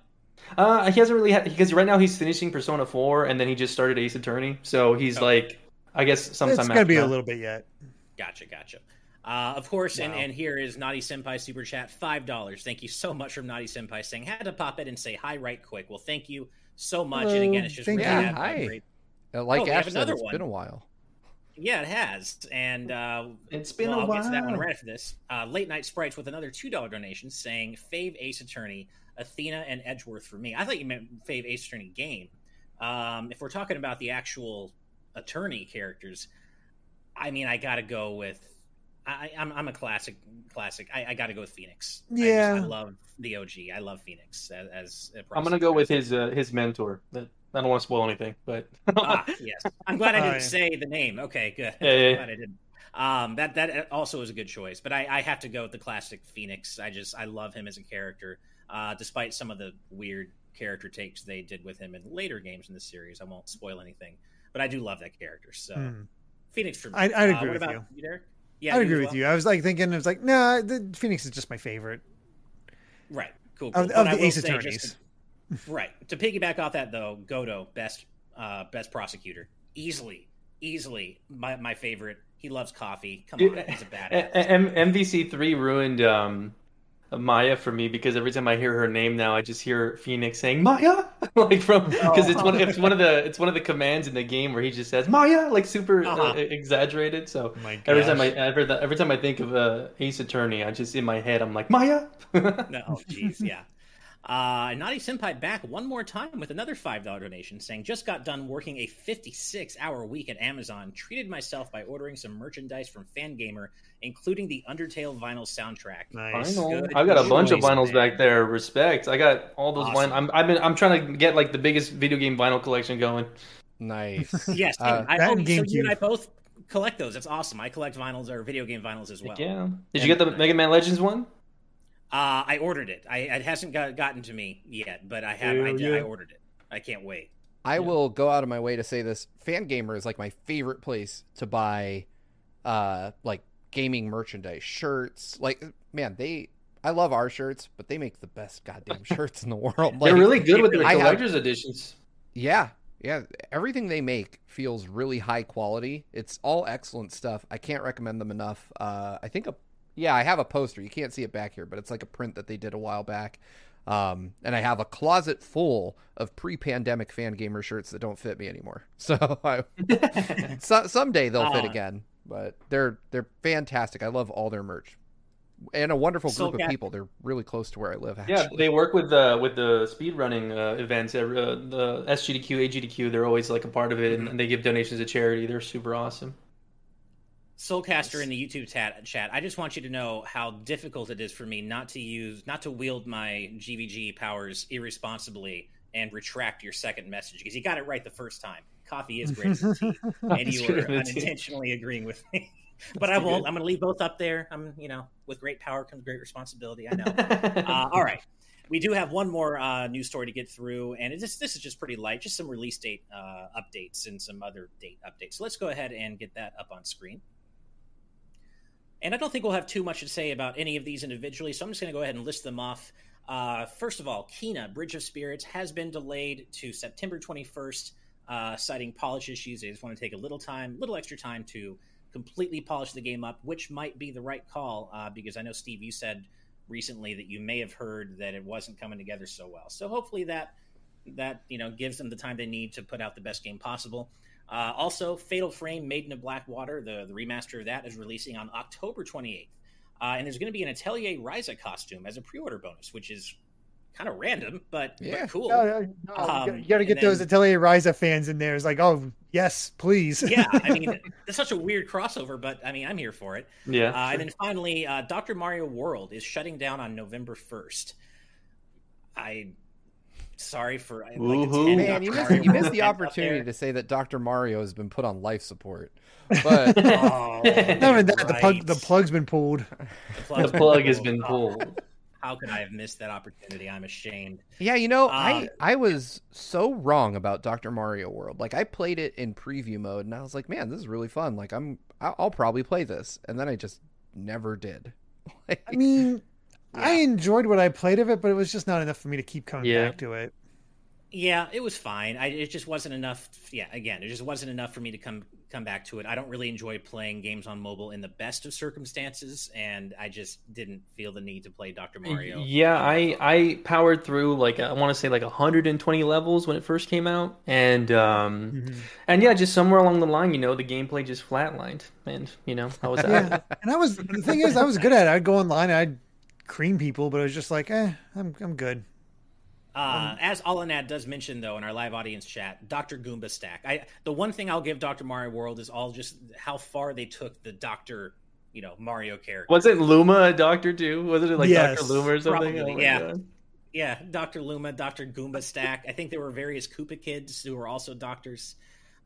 Uh, he hasn't really had because right now he's finishing Persona Four, and then he just started Ace Attorney. So he's okay. like, I guess sometime. It's gonna be that. a little bit yet. Gotcha, gotcha. Uh, of course, wow. and, and here is Naughty Senpai Super Chat, $5. Thank you so much from Naughty Senpai saying, had to pop it and say hi right quick. Well, thank you so much. Hello. And again, it's just really yeah, hi. Great... Uh, like oh, Ash said, it's one. been a while. Yeah, it has, and uh, it's been well, a I'll while. get to that one right after this. Uh, Late Night Sprites with another two dollar donation saying Fave Ace Attorney, Athena, and Edgeworth for me. I thought you meant Fave Ace Attorney game. Um, if we're talking about the actual attorney characters, I mean, I got to go with. I, am I'm, I'm a classic classic. I, I got to go with Phoenix. Yeah, I, just, I, love the OG. I love Phoenix as. as I'm gonna go with his uh, his mentor. I don't want to spoil anything, but ah, yes, I'm glad I didn't say the name. Okay, good. Yeah, yeah. glad I didn't. Um, that that also is a good choice, but I, I have to go with the classic Phoenix. I just I love him as a character, uh, despite some of the weird character takes they did with him in later games in the series. I won't spoil anything, but I do love that character. So hmm. Phoenix for me. I, I'd uh, agree uh, with you. you Derek? Yeah, I agree with well? you. I was like thinking, I was like, nah, the Phoenix is just my favorite. Right. Cool. cool. Of, of the Ace Attorneys right. To piggyback off that though, Godot, best uh, best prosecutor, easily, easily my, my favorite. He loves coffee. Come on, he's a badass. M- MVC three ruined um, Maya for me because every time I hear her name now, I just hear Phoenix saying Maya, like from because it's one it's one of the it's one of the commands in the game where he just says Maya, like super uh-huh. uh, exaggerated. So oh every time I every, every time I think of uh, Ace Attorney, I just in my head I'm like Maya. no, jeez, yeah. Uh, Naughty Senpai back one more time with another $5 donation saying, Just got done working a 56 hour week at Amazon. Treated myself by ordering some merchandise from Fangamer, including the Undertale vinyl soundtrack. Nice. I've got a bunch of vinyls man. back there. Respect. I got all those awesome. vinyls. I'm, I've been, I'm trying to get like the biggest video game vinyl collection going. Nice. yes. Uh, I, oh, so you and I both collect those. That's awesome. I collect vinyls or video game vinyls as well. Yeah. Did and, you get the Mega Man Legends one? Uh, I ordered it. I it hasn't got, gotten to me yet, but I have. I, yeah. I ordered it. I can't wait. I yeah. will go out of my way to say this. Fangamer is like my favorite place to buy, uh, like gaming merchandise, shirts. Like, man, they. I love our shirts, but they make the best goddamn shirts in the world. Like, They're really good with their collector's have, editions. Yeah, yeah. Everything they make feels really high quality. It's all excellent stuff. I can't recommend them enough. Uh, I think a yeah, I have a poster. You can't see it back here, but it's like a print that they did a while back. Um, and I have a closet full of pre-pandemic Fangamer shirts that don't fit me anymore. So, I, so someday they'll fit uh, again. But they're they're fantastic. I love all their merch, and a wonderful group of people. They're really close to where I live. Actually. Yeah, they work with the with the speed running uh, events. Uh, the SGDQ, AGDQ. They're always like a part of it, mm-hmm. and they give donations to charity. They're super awesome. Soulcaster in the YouTube chat, chat. I just want you to know how difficult it is for me not to use, not to wield my GVG powers irresponsibly and retract your second message because you got it right the first time. Coffee is great and you were unintentionally agreeing with me. but I won't. I'm going to leave both up there. I'm, you know, with great power comes great responsibility. I know. uh, all right. We do have one more uh, news story to get through, and this this is just pretty light, just some release date uh, updates and some other date updates. So let's go ahead and get that up on screen. And I don't think we'll have too much to say about any of these individually, so I'm just going to go ahead and list them off. Uh, first of all, Kena Bridge of Spirits has been delayed to September 21st, uh, citing polish issues. They just want to take a little time, a little extra time to completely polish the game up, which might be the right call uh, because I know Steve, you said recently that you may have heard that it wasn't coming together so well. So hopefully that that you know gives them the time they need to put out the best game possible. Uh, also, Fatal Frame Maiden of Blackwater, the, the remaster of that, is releasing on October 28th. Uh, and there's going to be an Atelier Ryza costume as a pre order bonus, which is kind of random, but, yeah. but cool. No, no, um, you got to get then, those Atelier Ryza fans in there. It's like, oh, yes, please. yeah, I mean, it's such a weird crossover, but I mean, I'm here for it. Yeah. Uh, and then finally, uh, Dr. Mario World is shutting down on November 1st. I sorry for like, man. You missed, you missed the opportunity to say that Dr. Mario has been put on life support. But oh, that, right. the plug the plug's been pulled. The, the plug has been pulled. How could I have missed that opportunity? I'm ashamed. Yeah, you know, uh, I I was so wrong about Dr. Mario World. Like I played it in preview mode, and I was like, man, this is really fun. Like I'm I'll probably play this, and then I just never did. like, I mean, yeah. I enjoyed what I played of it, but it was just not enough for me to keep coming yeah. back to it. Yeah, it was fine. I, it just wasn't enough. Yeah, again, it just wasn't enough for me to come come back to it. I don't really enjoy playing games on mobile in the best of circumstances, and I just didn't feel the need to play Dr. Mario. Yeah, I I powered through like I want to say like 120 levels when it first came out, and um mm-hmm. and yeah, just somewhere along the line, you know, the gameplay just flatlined, and you know, I was yeah, and I was the thing is I was good at it. I'd go online, I'd cream people, but I was just like, eh, I'm I'm good. Uh, um, as Alanad does mention, though, in our live audience chat, Doctor Goomba stack. I the one thing I'll give Doctor Mario World is all just how far they took the Doctor, you know, Mario character. Was it Luma a Doctor too? Wasn't it like yes, Doctor Luma or something? Oh yeah, God. yeah. Doctor Luma, Doctor Goomba stack. I think there were various Koopa kids who were also doctors.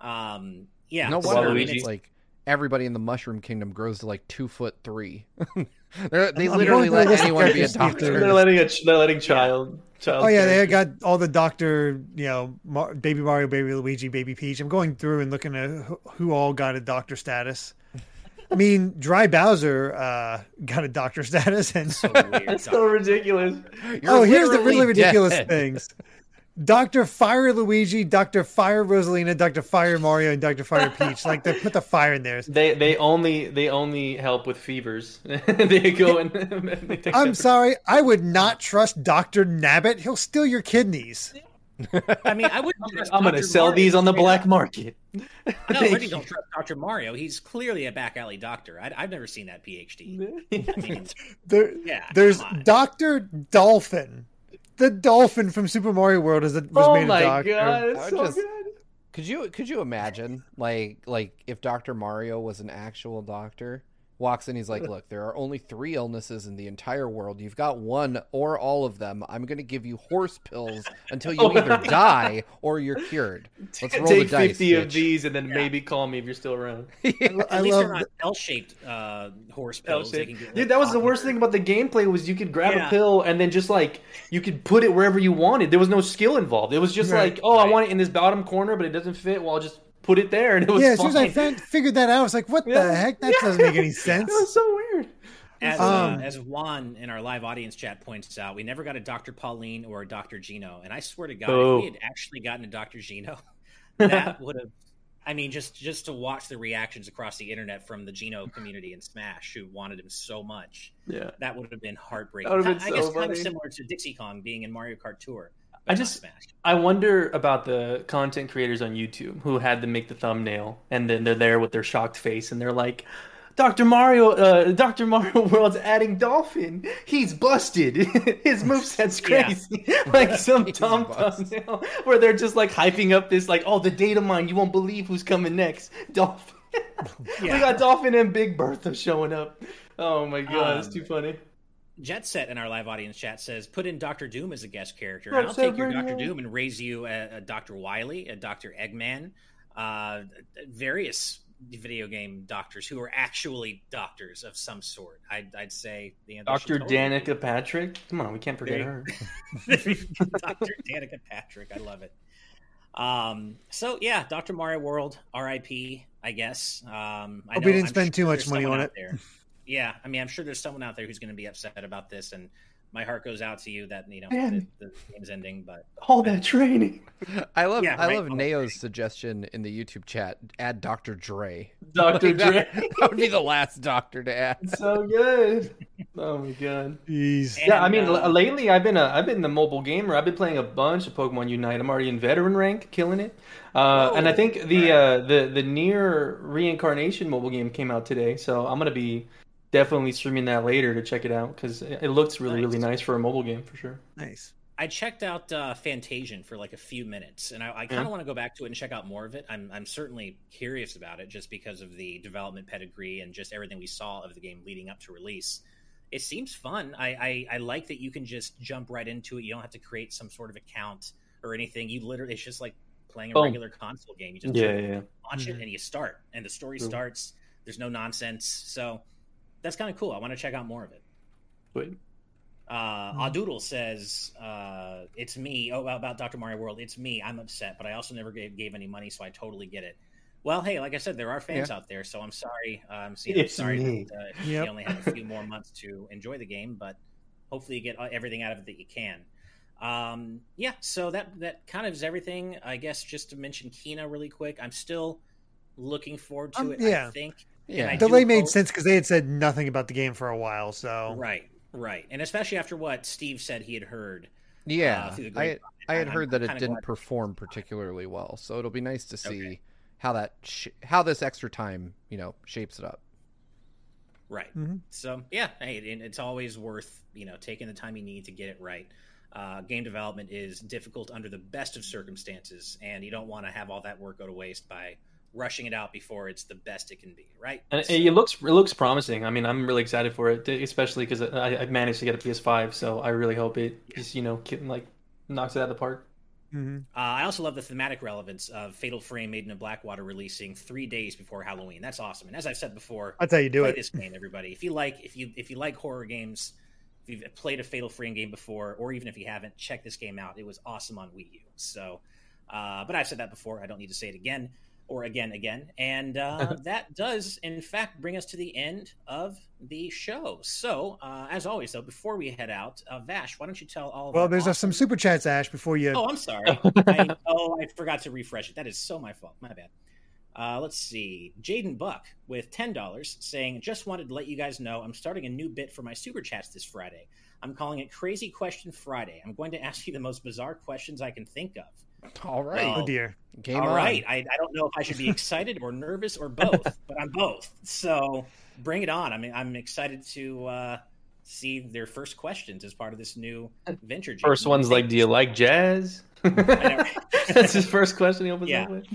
Um, yeah, no wonder. I mean, it's like everybody in the Mushroom Kingdom grows to like two foot three. they literally let anyone be a doctor. They're letting a they're letting child. child oh yeah, they got all the doctor, you know, Mar- baby Mario, baby Luigi, baby Peach. I'm going through and looking at who, who all got a doctor status. I mean, Dry Bowser uh, got a doctor status, and so That's so ridiculous. You're oh, here's the really ridiculous dead. things. Dr. Fire Luigi, Dr. Fire Rosalina, Dr. Fire Mario, and Dr. Fire Peach. Like they put the fire in there. They they only they only help with fevers. they go and they I'm sorry, I would not trust Dr. Nabbit. He'll steal your kidneys. I mean, I would. I'm going to sell Mario. these on the black market. no, I really don't trust Dr. Mario. He's clearly a back alley doctor. I, have never seen that PhD. I mean, there, yeah, there's Dr. Dolphin the dolphin from Super Mario World is a, was oh made a doctor. Oh my god, it's so just, good. Could you could you imagine like like if Dr. Mario was an actual doctor? Walks in. He's like, "Look, there are only three illnesses in the entire world. You've got one or all of them. I'm going to give you horse pills until you either die or you're cured. Let's roll Take the dice, fifty bitch. of these and then yeah. maybe call me if you're still around." yeah. At least they're not L-shaped uh, horse pills. L-shaped. Dude, that was the worst thing about the gameplay was you could grab yeah. a pill and then just like you could put it wherever you wanted. There was no skill involved. It was just right. like, "Oh, right. I want it in this bottom corner, but it doesn't fit. Well, I'll just put it there, and it was yeah. As soon as I found, figured that out, I was like, "What yeah. the heck? That yeah. doesn't make any sense." it was so weird. As, um, uh, as Juan in our live audience chat points out, we never got a Dr. Pauline or a Dr. Geno, and I swear to God, oh. if we had actually gotten a Dr. Geno, that would have. I mean, just just to watch the reactions across the internet from the Geno community in Smash, who wanted him so much, yeah, that would have been heartbreaking. Been I, so I guess funny. kind of similar to Dixie Kong being in Mario Kart Tour. I just I wonder about the content creators on YouTube who had to make the thumbnail and then they're there with their shocked face and they're like, Dr. Mario, uh, Dr. Mario World's adding Dolphin. He's busted. His moveset's crazy. Like some dumb thumbnail where they're just like hyping up this like, oh, the data mine. You won't believe who's coming next. Dolphin. yeah. we got Dolphin and Big Bertha showing up. Oh my god, um, it's too funny. Jet Set in our live audience chat says, "Put in Doctor Doom as a guest character. And I'll take your Doctor Doom and raise you a, a Doctor Wily, a Doctor Eggman, uh, various video game doctors who are actually doctors of some sort. I'd, I'd say the Doctor totally Danica Patrick. Come on, we can't forget her. Doctor Danica Patrick. I love it. Um, so yeah, Doctor Mario World, R.I.P. I guess. Um, I Hope we didn't I'm spend sure too much money on it. There. Yeah, I mean, I'm sure there's someone out there who's going to be upset about this, and my heart goes out to you that you know the, the, game's ending. But all that training. I love yeah, I right? love Neo's suggestion in the YouTube chat. Add Doctor Dre. Doctor like, Dre. That, that, would be the last doctor to add. so good. Oh my god. Jeez. Yeah, I mean, uh, lately I've been a I've been the mobile gamer. I've been playing a bunch of Pokemon Unite. I'm already in veteran rank, killing it. Uh, and I think the uh, the the NieR reincarnation mobile game came out today, so I'm gonna be definitely streaming that later to check it out because it looks really nice. really nice for a mobile game for sure. Nice. I checked out uh, Fantasian for like a few minutes, and I, I kind of yeah. want to go back to it and check out more of it. I'm I'm certainly curious about it just because of the development pedigree and just everything we saw of the game leading up to release. It seems fun. I, I, I like that you can just jump right into it. You don't have to create some sort of account or anything. You literally it's just like playing a Boom. regular console game. You just yeah, yeah. launch mm-hmm. it and you start, and the story starts. There's no nonsense. So that's kind of cool. I want to check out more of it. Wait. Uh, mm-hmm. Says, uh, "It's me." Oh, about Dr. Mario World. It's me. I'm upset, but I also never gave, gave any money, so I totally get it. Well, hey, like I said, there are fans yeah. out there, so I'm sorry. Uh, I'm, seeing, I'm sorry me. that uh, yep. you only have a few more months to enjoy the game, but hopefully you get uh, everything out of it that you can. Um, yeah, so that that kind of is everything. I guess just to mention Kena really quick. I'm still looking forward to um, it. Yeah. I think yeah, delay made hope... sense because they had said nothing about the game for a while. So right, right, and especially after what Steve said he had heard. Yeah, uh, I I had heard I'm that it didn't perform particularly well, so it'll be nice to see okay. how that sh- how this extra time you know shapes it up. Right. Mm-hmm. So yeah, hey, it's always worth you know taking the time you need to get it right. Uh, game development is difficult under the best of circumstances, and you don't want to have all that work go to waste by rushing it out before it's the best it can be, right? And so, it looks it looks promising. I mean, I'm really excited for it, especially because I, I managed to get a PS5, so I really hope it yeah. just you know like knocks it out of the park. Mm-hmm. Uh, I also love the thematic relevance of Fatal Frame Maiden of Blackwater releasing three days before Halloween. That's awesome. And as I've said before, that's how you do play it. This game, everybody. If you like, if you if you like horror games, if you've played a Fatal Frame game before, or even if you haven't, check this game out. It was awesome on Wii U. So, uh, but I've said that before. I don't need to say it again or again, again. And uh, that does, in fact, bring us to the end of the show. So, uh, as always, though, before we head out, uh, Vash, why don't you tell all? Well, there's awesome... some super chats, Ash. Before you. Oh, I'm sorry. I, oh, I forgot to refresh it. That is so my fault. My bad. Uh, let's see. Jaden Buck with $10 saying, Just wanted to let you guys know I'm starting a new bit for my super chats this Friday. I'm calling it Crazy Question Friday. I'm going to ask you the most bizarre questions I can think of. All right. oh dear. Game All on. right. I, I don't know if I should be excited or nervous or both, but I'm both. So bring it on. I mean, I'm excited to uh, see their first questions as part of this new venture. First one's like, "Do you like jazz?" That's his first question. He opens yeah. up with.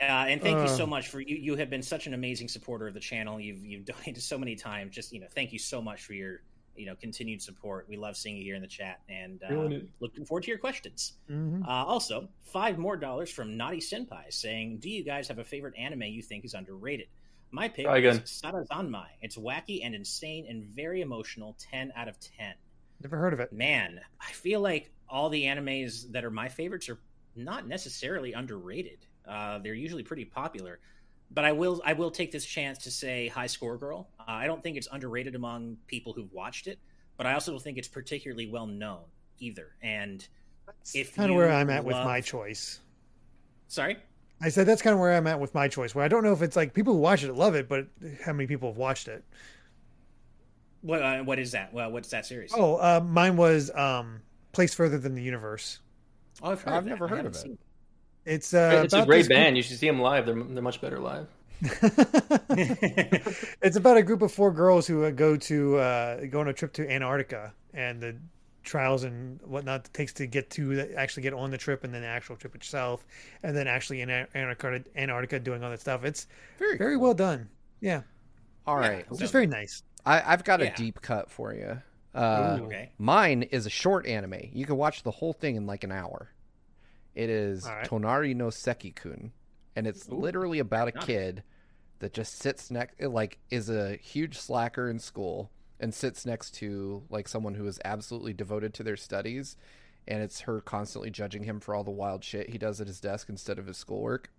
Uh, and thank uh, you so much for you. You have been such an amazing supporter of the channel. You've you've donated so many times. Just you know, thank you so much for your you know continued support. We love seeing you here in the chat, and uh, looking forward to your questions. Mm-hmm. Uh, also, five more dollars from Naughty Senpai saying, "Do you guys have a favorite anime you think is underrated?" My pick is Sarazanmai. It's wacky and insane and very emotional. Ten out of ten. Never heard of it. Man, I feel like all the animes that are my favorites are not necessarily underrated. Uh, they're usually pretty popular but I will I will take this chance to say High Score Girl. Uh, I don't think it's underrated among people who've watched it, but I also don't think it's particularly well known either. And that's if kind of where I'm at love... with my choice. Sorry. I said that's kind of where I'm at with my choice. Where I don't know if it's like people who watch it love it, but how many people have watched it? What uh, what is that? Well, what's that series? Oh, uh, mine was um, Place Further Than the Universe. Oh, I've, I've never heard of it. It. It's uh, it's a great band. Group... You should see them live. They're they're much better live. it's about a group of four girls who uh, go to uh, go on a trip to Antarctica and the trials and whatnot it takes to get to actually get on the trip and then the actual trip itself and then actually in Antarctica, Antarctica doing all that stuff. It's very very cool. well done. Yeah. All right, it's just very nice. I, have got yeah. a deep cut for you. Uh, Okay. Mine is a short anime. You can watch the whole thing in like an hour. It is right. Tonari no Seki-kun, and it's Ooh, literally about a kid that just sits next, like, is a huge slacker in school and sits next to like someone who is absolutely devoted to their studies, and it's her constantly judging him for all the wild shit he does at his desk instead of his schoolwork.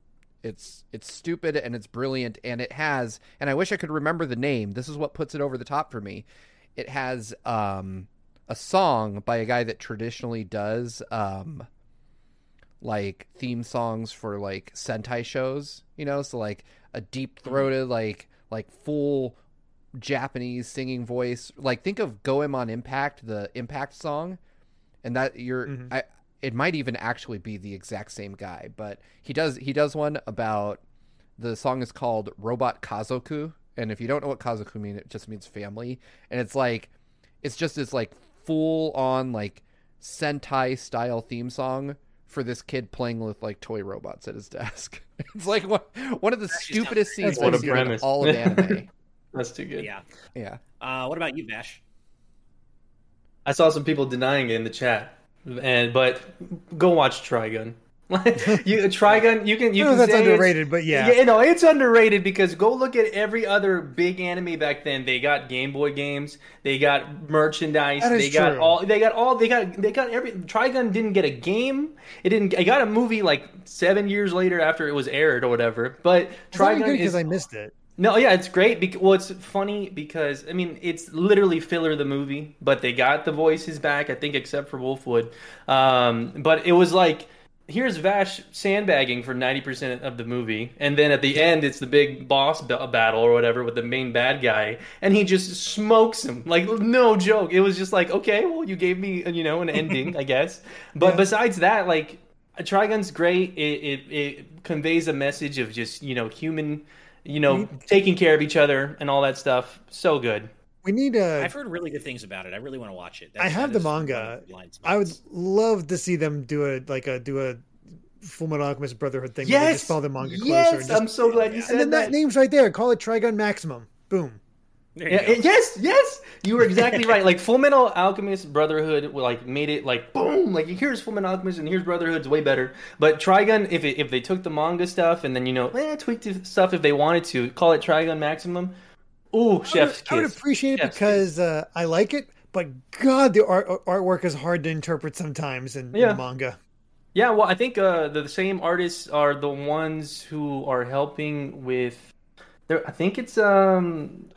It's it's stupid and it's brilliant and it has and I wish I could remember the name. This is what puts it over the top for me. It has um a song by a guy that traditionally does um like theme songs for like Sentai shows, you know, so like a deep throated like like full Japanese singing voice. Like think of Goemon Impact, the Impact song, and that you're Mhm. I it might even actually be the exact same guy, but he does he does one about the song is called Robot Kazoku, and if you don't know what Kazoku means, it just means family, and it's like it's just this like full on like Sentai style theme song for this kid playing with like toy robots at his desk. It's like one, one of the That just stupidest sounds scenes What a I've seen in all of anime. That's too good. Yeah. yeah. Uh, what about you, Vash? I saw some people denying it in the chat, and but go watch Trigun. you Trigun, you can you I can that's underrated, but yeah. you know it's underrated because go look at every other big anime back then. They got Game Boy games, they got merchandise, they got true. all, they got all, they got they got every. Trigun didn't get a game. It didn't. It got a movie like seven years later after it was aired or whatever. But It's Trigun because I missed it. no, yeah, it's great. Because, well, it's funny because I mean, it's literally filler the movie, but they got the voices back. I think except for Wolfwood, um, but it was like here's Vash sandbagging for ninety percent of the movie, and then at the end it's the big boss ba- battle or whatever with the main bad guy, and he just smokes him like no joke. It was just like okay, well you gave me you know an ending, I guess. But Yeah. besides that, like Trigun's great. It, it it conveys a message of just you know human, you know taking care of each other and all that stuff. So good. We need a. I've heard really good things about it. I really want to watch it. I have the is one of manga. the I would love to see them do a like a do a Full Metal Alchemist Brotherhood thing. where Yes, just follow the manga closer. yes. and just- I'm so glad you said and then that. that. name's right there. Call it Trigun Maximum. Boom. Yeah, yes, yes, you were exactly right. Like Full Metal Alchemist Brotherhood, like made it like boom. Like here's Full Metal Alchemist and here's Brotherhood's way better. But Trigun, if it, if they took the manga stuff and then you know eh, tweaked stuff if they wanted to, call it Trigun Maximum. Ooh, chef's I would, I would appreciate it because uh, I like it, but God, the art artwork is hard to interpret sometimes in, in Yeah. manga. Yeah, well, I think uh, the, the same artists are the ones who are helping with. There, I think it's um,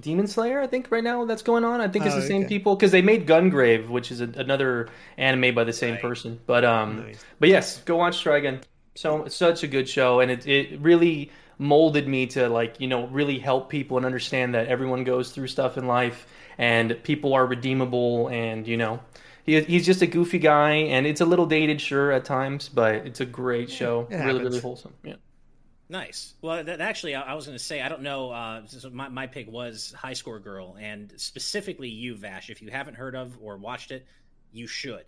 Demon Slayer. I think right now that's going on. I think it's Oh, the same okay. people because they made Gungrave, which is a, another anime by the same Right. person. But um, Nice. but yes, go watch Trigun. So such a good show, and it it really molded me to like you know really help people and understand that everyone goes through stuff in life, and people are redeemable, and you know. He, he's just a goofy guy, and it's a little dated, sure, at times, but it's a great show. it really, really wholesome. Yeah. Nice. Well, that, actually, I, I was going to say, I don't know. Uh, my, my pick was High Score Girl, and specifically you, Vash. If you haven't heard of or watched it, you should.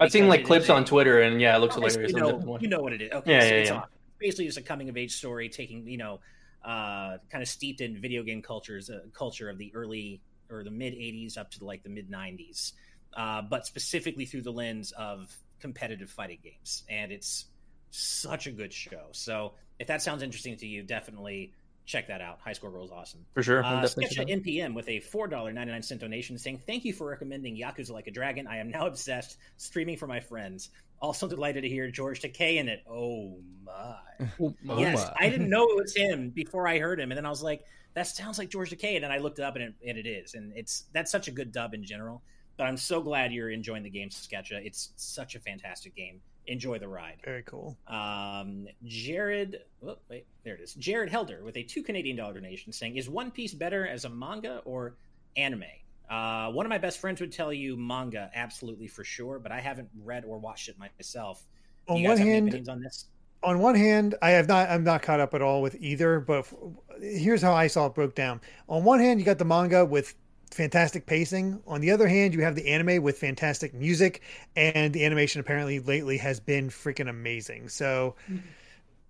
I've seen like clips is a- on Twitter, and yeah, it looks Obviously, hilarious. You I'm know, you know what it is. Okay, Yeah, so yeah, it's yeah. awesome. Basically just a coming of age story, taking you know, uh, kind of steeped in video game cultures, uh, culture of the early or the mid '80s up to like the mid '90s, uh, but specifically through the lens of competitive fighting games, and it's such a good show. So if that sounds interesting to you, definitely check that out. High Score Girl is awesome. for sure. I'm Uh, Sketch at NPM with a $4.99 cent donation saying, Thank you for recommending Yakuza Like a Dragon. I am now obsessed, streaming for my friends. Also delighted to hear George Takei in it. Oh my. Oh, yes, my. I didn't know it was him before I heard him. And then I was like, that sounds like George Takei. And then I looked it up and it, and it is. And it's that's such a good dub in general. But I'm so glad you're enjoying the game, Sketcha. It's such a fantastic game. Enjoy the ride. Very cool. Um, Jared, oh, wait, there it is. Jared Helder with a two Canadian dollar donation saying, "Is One Piece better as a manga or anime?" Uh, one of my best friends would tell you manga, absolutely for sure, but I haven't read or watched it myself. Do On you one hand, on this? on one hand, I have not. I'm not caught up at all with either. But f- here's how I saw it broke down. On one hand, you got the manga with fantastic pacing. On the other hand, you have the anime with fantastic music, and the animation apparently lately has been freaking amazing. So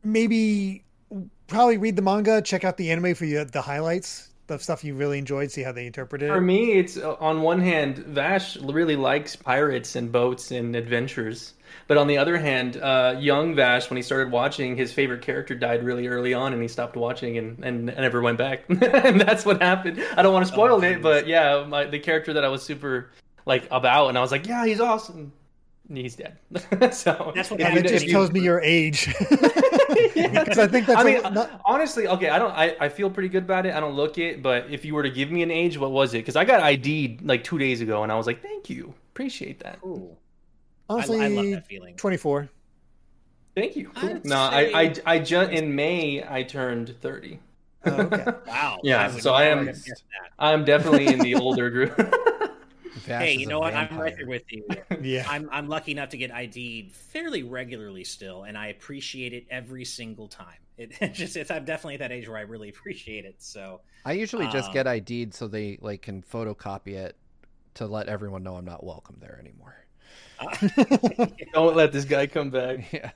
maybe probably read the manga, check out the anime for the, the highlights. The stuff you really enjoyed? See how they interpreted it. For me, it's uh, on one hand, Vash really likes pirates and boats and adventures, but on the other hand, uh, young Vash, when he started watching, his favorite character died really early on, and he stopped watching and, and, and never went back. and that's what happened. I don't want to spoil oh, it, but yeah, my, the character that I was super like about, and I was like, yeah, he's awesome he's dead. so that's what yeah, it just tells me your age. Because I think that's. I mean, not... honestly, okay, I don't. I, I feel pretty good about it. I don't look it, but if you were to give me an age, what was it? Because I got ID'd like two days ago, and I was like, "Thank you, appreciate that." Ooh. Honestly, I, I love that feeling. Twenty-four. Thank you. Cool. No, I, I, I just in May I turned thirty. Oh, okay. wow. Yeah, I so I am. I'm definitely in the older group. Hey, you know what? I'm right there with you. yeah, I'm I'm lucky enough to get ID'd fairly regularly still, and I appreciate it every single time. It, it just it's I'm definitely at that age where I really appreciate it. So I usually just um, get ID'd so they like can photocopy it to let everyone know I'm not welcome there anymore. Uh, Don't let this guy come back. Yeah.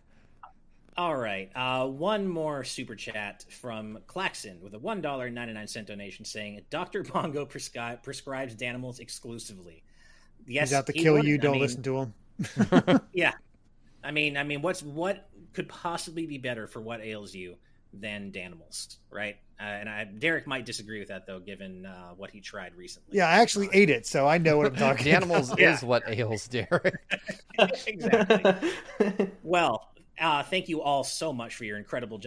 All right. Uh, one more super chat from Claxon with a $1.99 donation saying Dr. Bongo prescri- prescribes Danimals exclusively. Yes, he's out to kill would. you. Don't I mean, listen to him. yeah. I mean, I mean, what's what could possibly be better for what ails you than Danimals, right? Uh, and I, Derek might disagree with that though, given uh, what he tried recently. Yeah, I actually ate it, so I know what I'm talking. Danimals about. is what ails Derek. exactly. well, uh, thank you all so much for your incredible,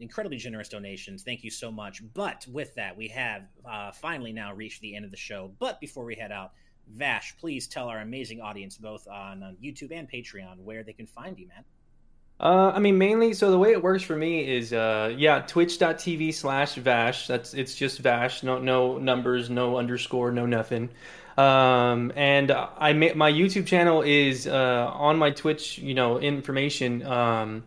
incredibly generous donations. Thank you so much. But with that, we have uh, finally now reached the end of the show. But before we head out, Vash, please tell our amazing audience, both on, on YouTube and Patreon, where they can find you, man. Uh, I mean, mainly, so the way it works for me is, uh, yeah, twitch.tv slash Vash. That's, it's just Vash. No, no numbers, no underscore, no nothing. Um, and I my YouTube channel is uh, on my Twitch, you know, information. Um,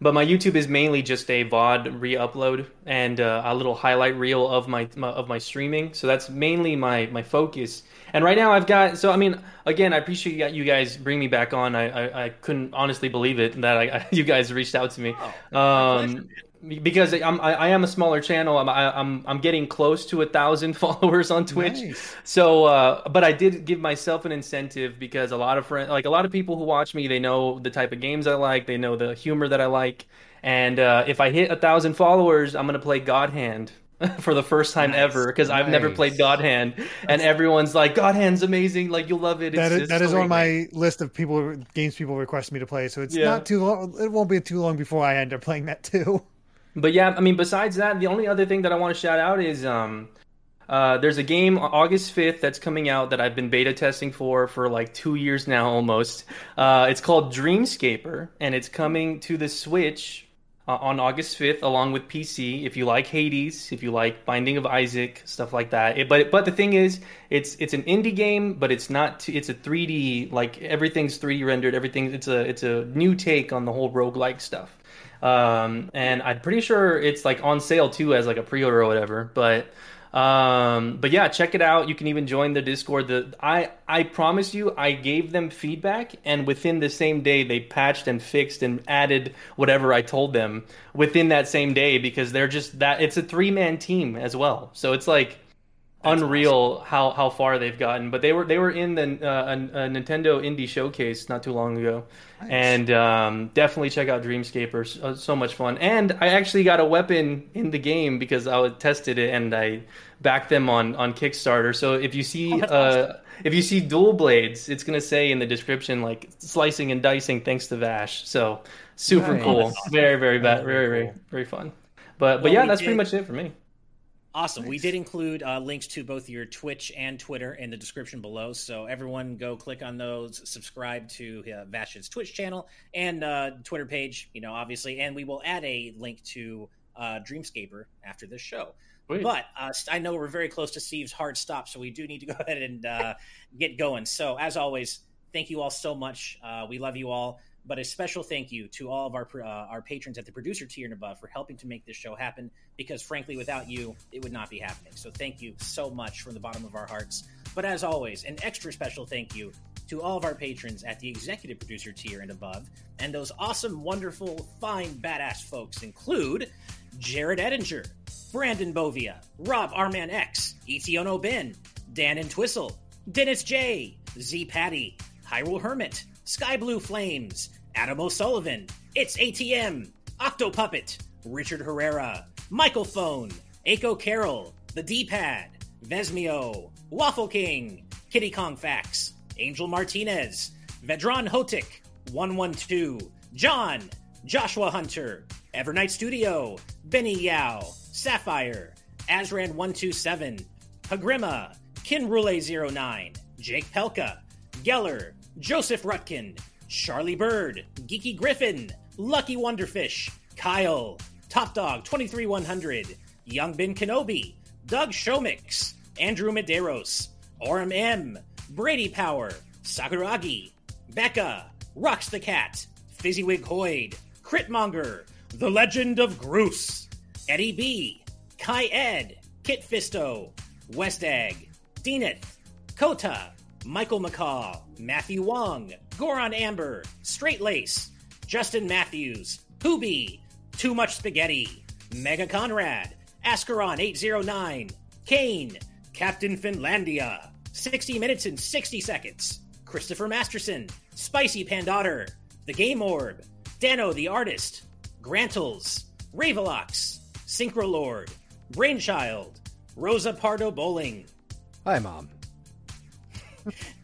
but my YouTube is mainly just a VOD re-upload and uh, a little highlight reel of my, my, of my streaming. So that's mainly my my focus. And right now I've got so I mean again I appreciate you guys bring me back on. I I, I couldn't honestly believe it that I, I, you guys reached out to me. Oh, um, because I'm I, I, am a smaller channel. I'm I, am I'm, I'm getting close to a thousand followers on Twitch. Nice. So, uh, but I did give myself an incentive because a lot of friends, like a lot of people who watch me, they know the type of games I like, they know the humor that I like, and uh, if I hit a thousand followers, I'm gonna play God Hand. for the first time nice. ever because nice. I've never played God Hand, and everyone's like, God Hand's amazing, like you'll love it. It's, that is, that is on my list of people games people request me to play, so it's yeah. not too long. It won't be too long before I end up playing that too. But yeah, I mean, besides that, the only other thing that I want to shout out is um, uh, there's a game August 5th that's coming out that I've been beta testing for for like two years now almost. Uh, it's called Dreamscaper, and it's coming to the Switch uh, on August 5th along with PC. If you like Hades, if you like Binding of Isaac, stuff like that. It, but but the thing is, it's it's an indie game, but it's not. T- it's a 3D like everything's 3D rendered. Everything it's a it's a new take on the whole roguelike stuff. Um, and I'm pretty sure it's like on sale too as like a pre-order or whatever. But um, but yeah, check it out. You can even join the Discord. The I I promise you, I gave them feedback, and within the same day, they patched and fixed and added whatever I told them within that same day because they're just that. It's a three man team as well, so it's like that's unreal awesome. how how far they've gotten. But they were they were in the uh, a, a, Nintendo Indie Showcase not too long ago, nice. and um, definitely check out Dreamscaper. So, so, much fun. And I actually got a weapon in the game because I tested it and I backed them on on Kickstarter. So if you see oh, uh, awesome. if you see dual blades, it's gonna say in the description like slicing and dicing thanks to Vash. So super nice. cool, awesome. very very bad, very very very fun. But but well, yeah, that's did. pretty much it for me. Awesome. Nice. We did include uh, links to both your Twitch and Twitter in the description below. So everyone go click on those, subscribe to uh, Vash's Twitch channel and uh, Twitter page, you know, obviously. And we will add a link to uh, Dreamscaper after this show. Wait. But uh, I know we're very close to Steve's hard stop, so we do need to go ahead and uh, get going. So, as always, thank you all so much. Uh, we love you all. But a special thank you to all of our uh, our patrons at the producer tier and above for helping to make this show happen. Because frankly, without you, it would not be happening. So thank you so much from the bottom of our hearts. But as always, an extra special thank you to all of our patrons at the executive producer tier and above. And those awesome, wonderful, fine, badass folks include Jared Edinger, Brandon Bovia, Rob Arman X, Etiono Ben, Dan and Twistle, Dennis J, Z Patty, Hyrule Hermit, Sky Blue Flames, Adam O'Sullivan, It's ATM, Octo Puppet, Richard Herrera, Michael Phone, Aiko Carroll, The D Pad, Vesmio, Waffle King, Kitty Kong Fax, Angel Martinez, Vedran Hotik, 112, John, Joshua Hunter, Evernight Studio, Benny Yao, Sapphire, Azran127, Pagrima, Kinrule09, Jake Pelka, Geller, Joseph Rutkin, Charlie Bird, Geeky Griffin, Lucky Wonderfish, Kyle, Top Dog 23100, Young Ben Kenobi, Doug Showmix, Andrew Medeiros, Orem M, Brady Power, Sakuragi, Becca, Rocks the Cat, Fizzywig Hoyd, Critmonger, The Legend of Groose, Eddie B, Kai Ed, Kit Fisto, West Egg, Kota, Michael McCaw, Matthew Wong, Goron Amber, Straight Lace, Justin Matthews, Hoobie, Too Much Spaghetti, Mega Conrad, Ascaron 809, Kane, Captain Finlandia, 60 minutes and 60 seconds, Christopher Masterson, Spicy Pandotter, The Game Orb, Dano the Artist, Grantles, Ravelox, Synchrolord, Brainchild, Rosa Pardo Bowling, Hi, Mom.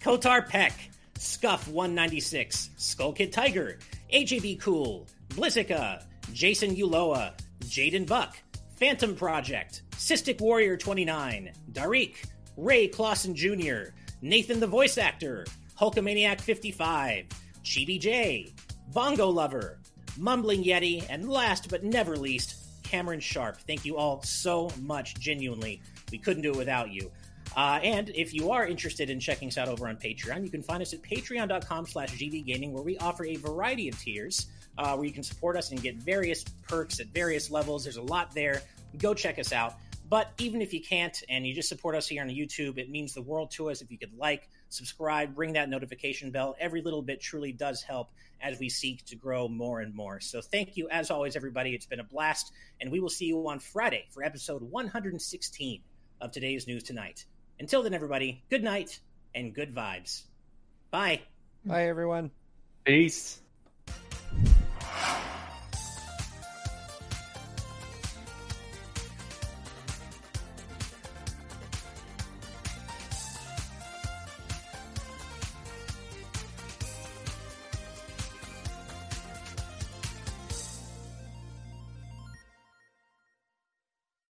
Kotar Peck, Scuff 196, Skull Kid Tiger, AJB Cool, Blizzica, Jason Uloa, Jaden Buck, Phantom Project, Cystic Warrior 29, Darik, Ray Clausen Jr., Nathan the Voice Actor, Hulkamaniac 55, Chibi J, Bongo Lover, Mumbling Yeti, and last but never least, Cameron Sharp. Thank you all so much, genuinely. We couldn't do it without you. Uh, and if you are interested in checking us out over on Patreon, you can find us at patreon.com slash gvgaming, where we offer a variety of tiers uh, where you can support us and get various perks at various levels. There's a lot there. Go check us out. But even if you can't and you just support us here on YouTube, it means the world to us if you could like, subscribe, ring that notification bell. Every little bit truly does help as we seek to grow more and more. So thank you, as always, everybody. It's been a blast, and we will see you on Friday for episode 116 of today's News Tonight. Until then, everybody, good night and good vibes. Bye. Bye, everyone. Peace.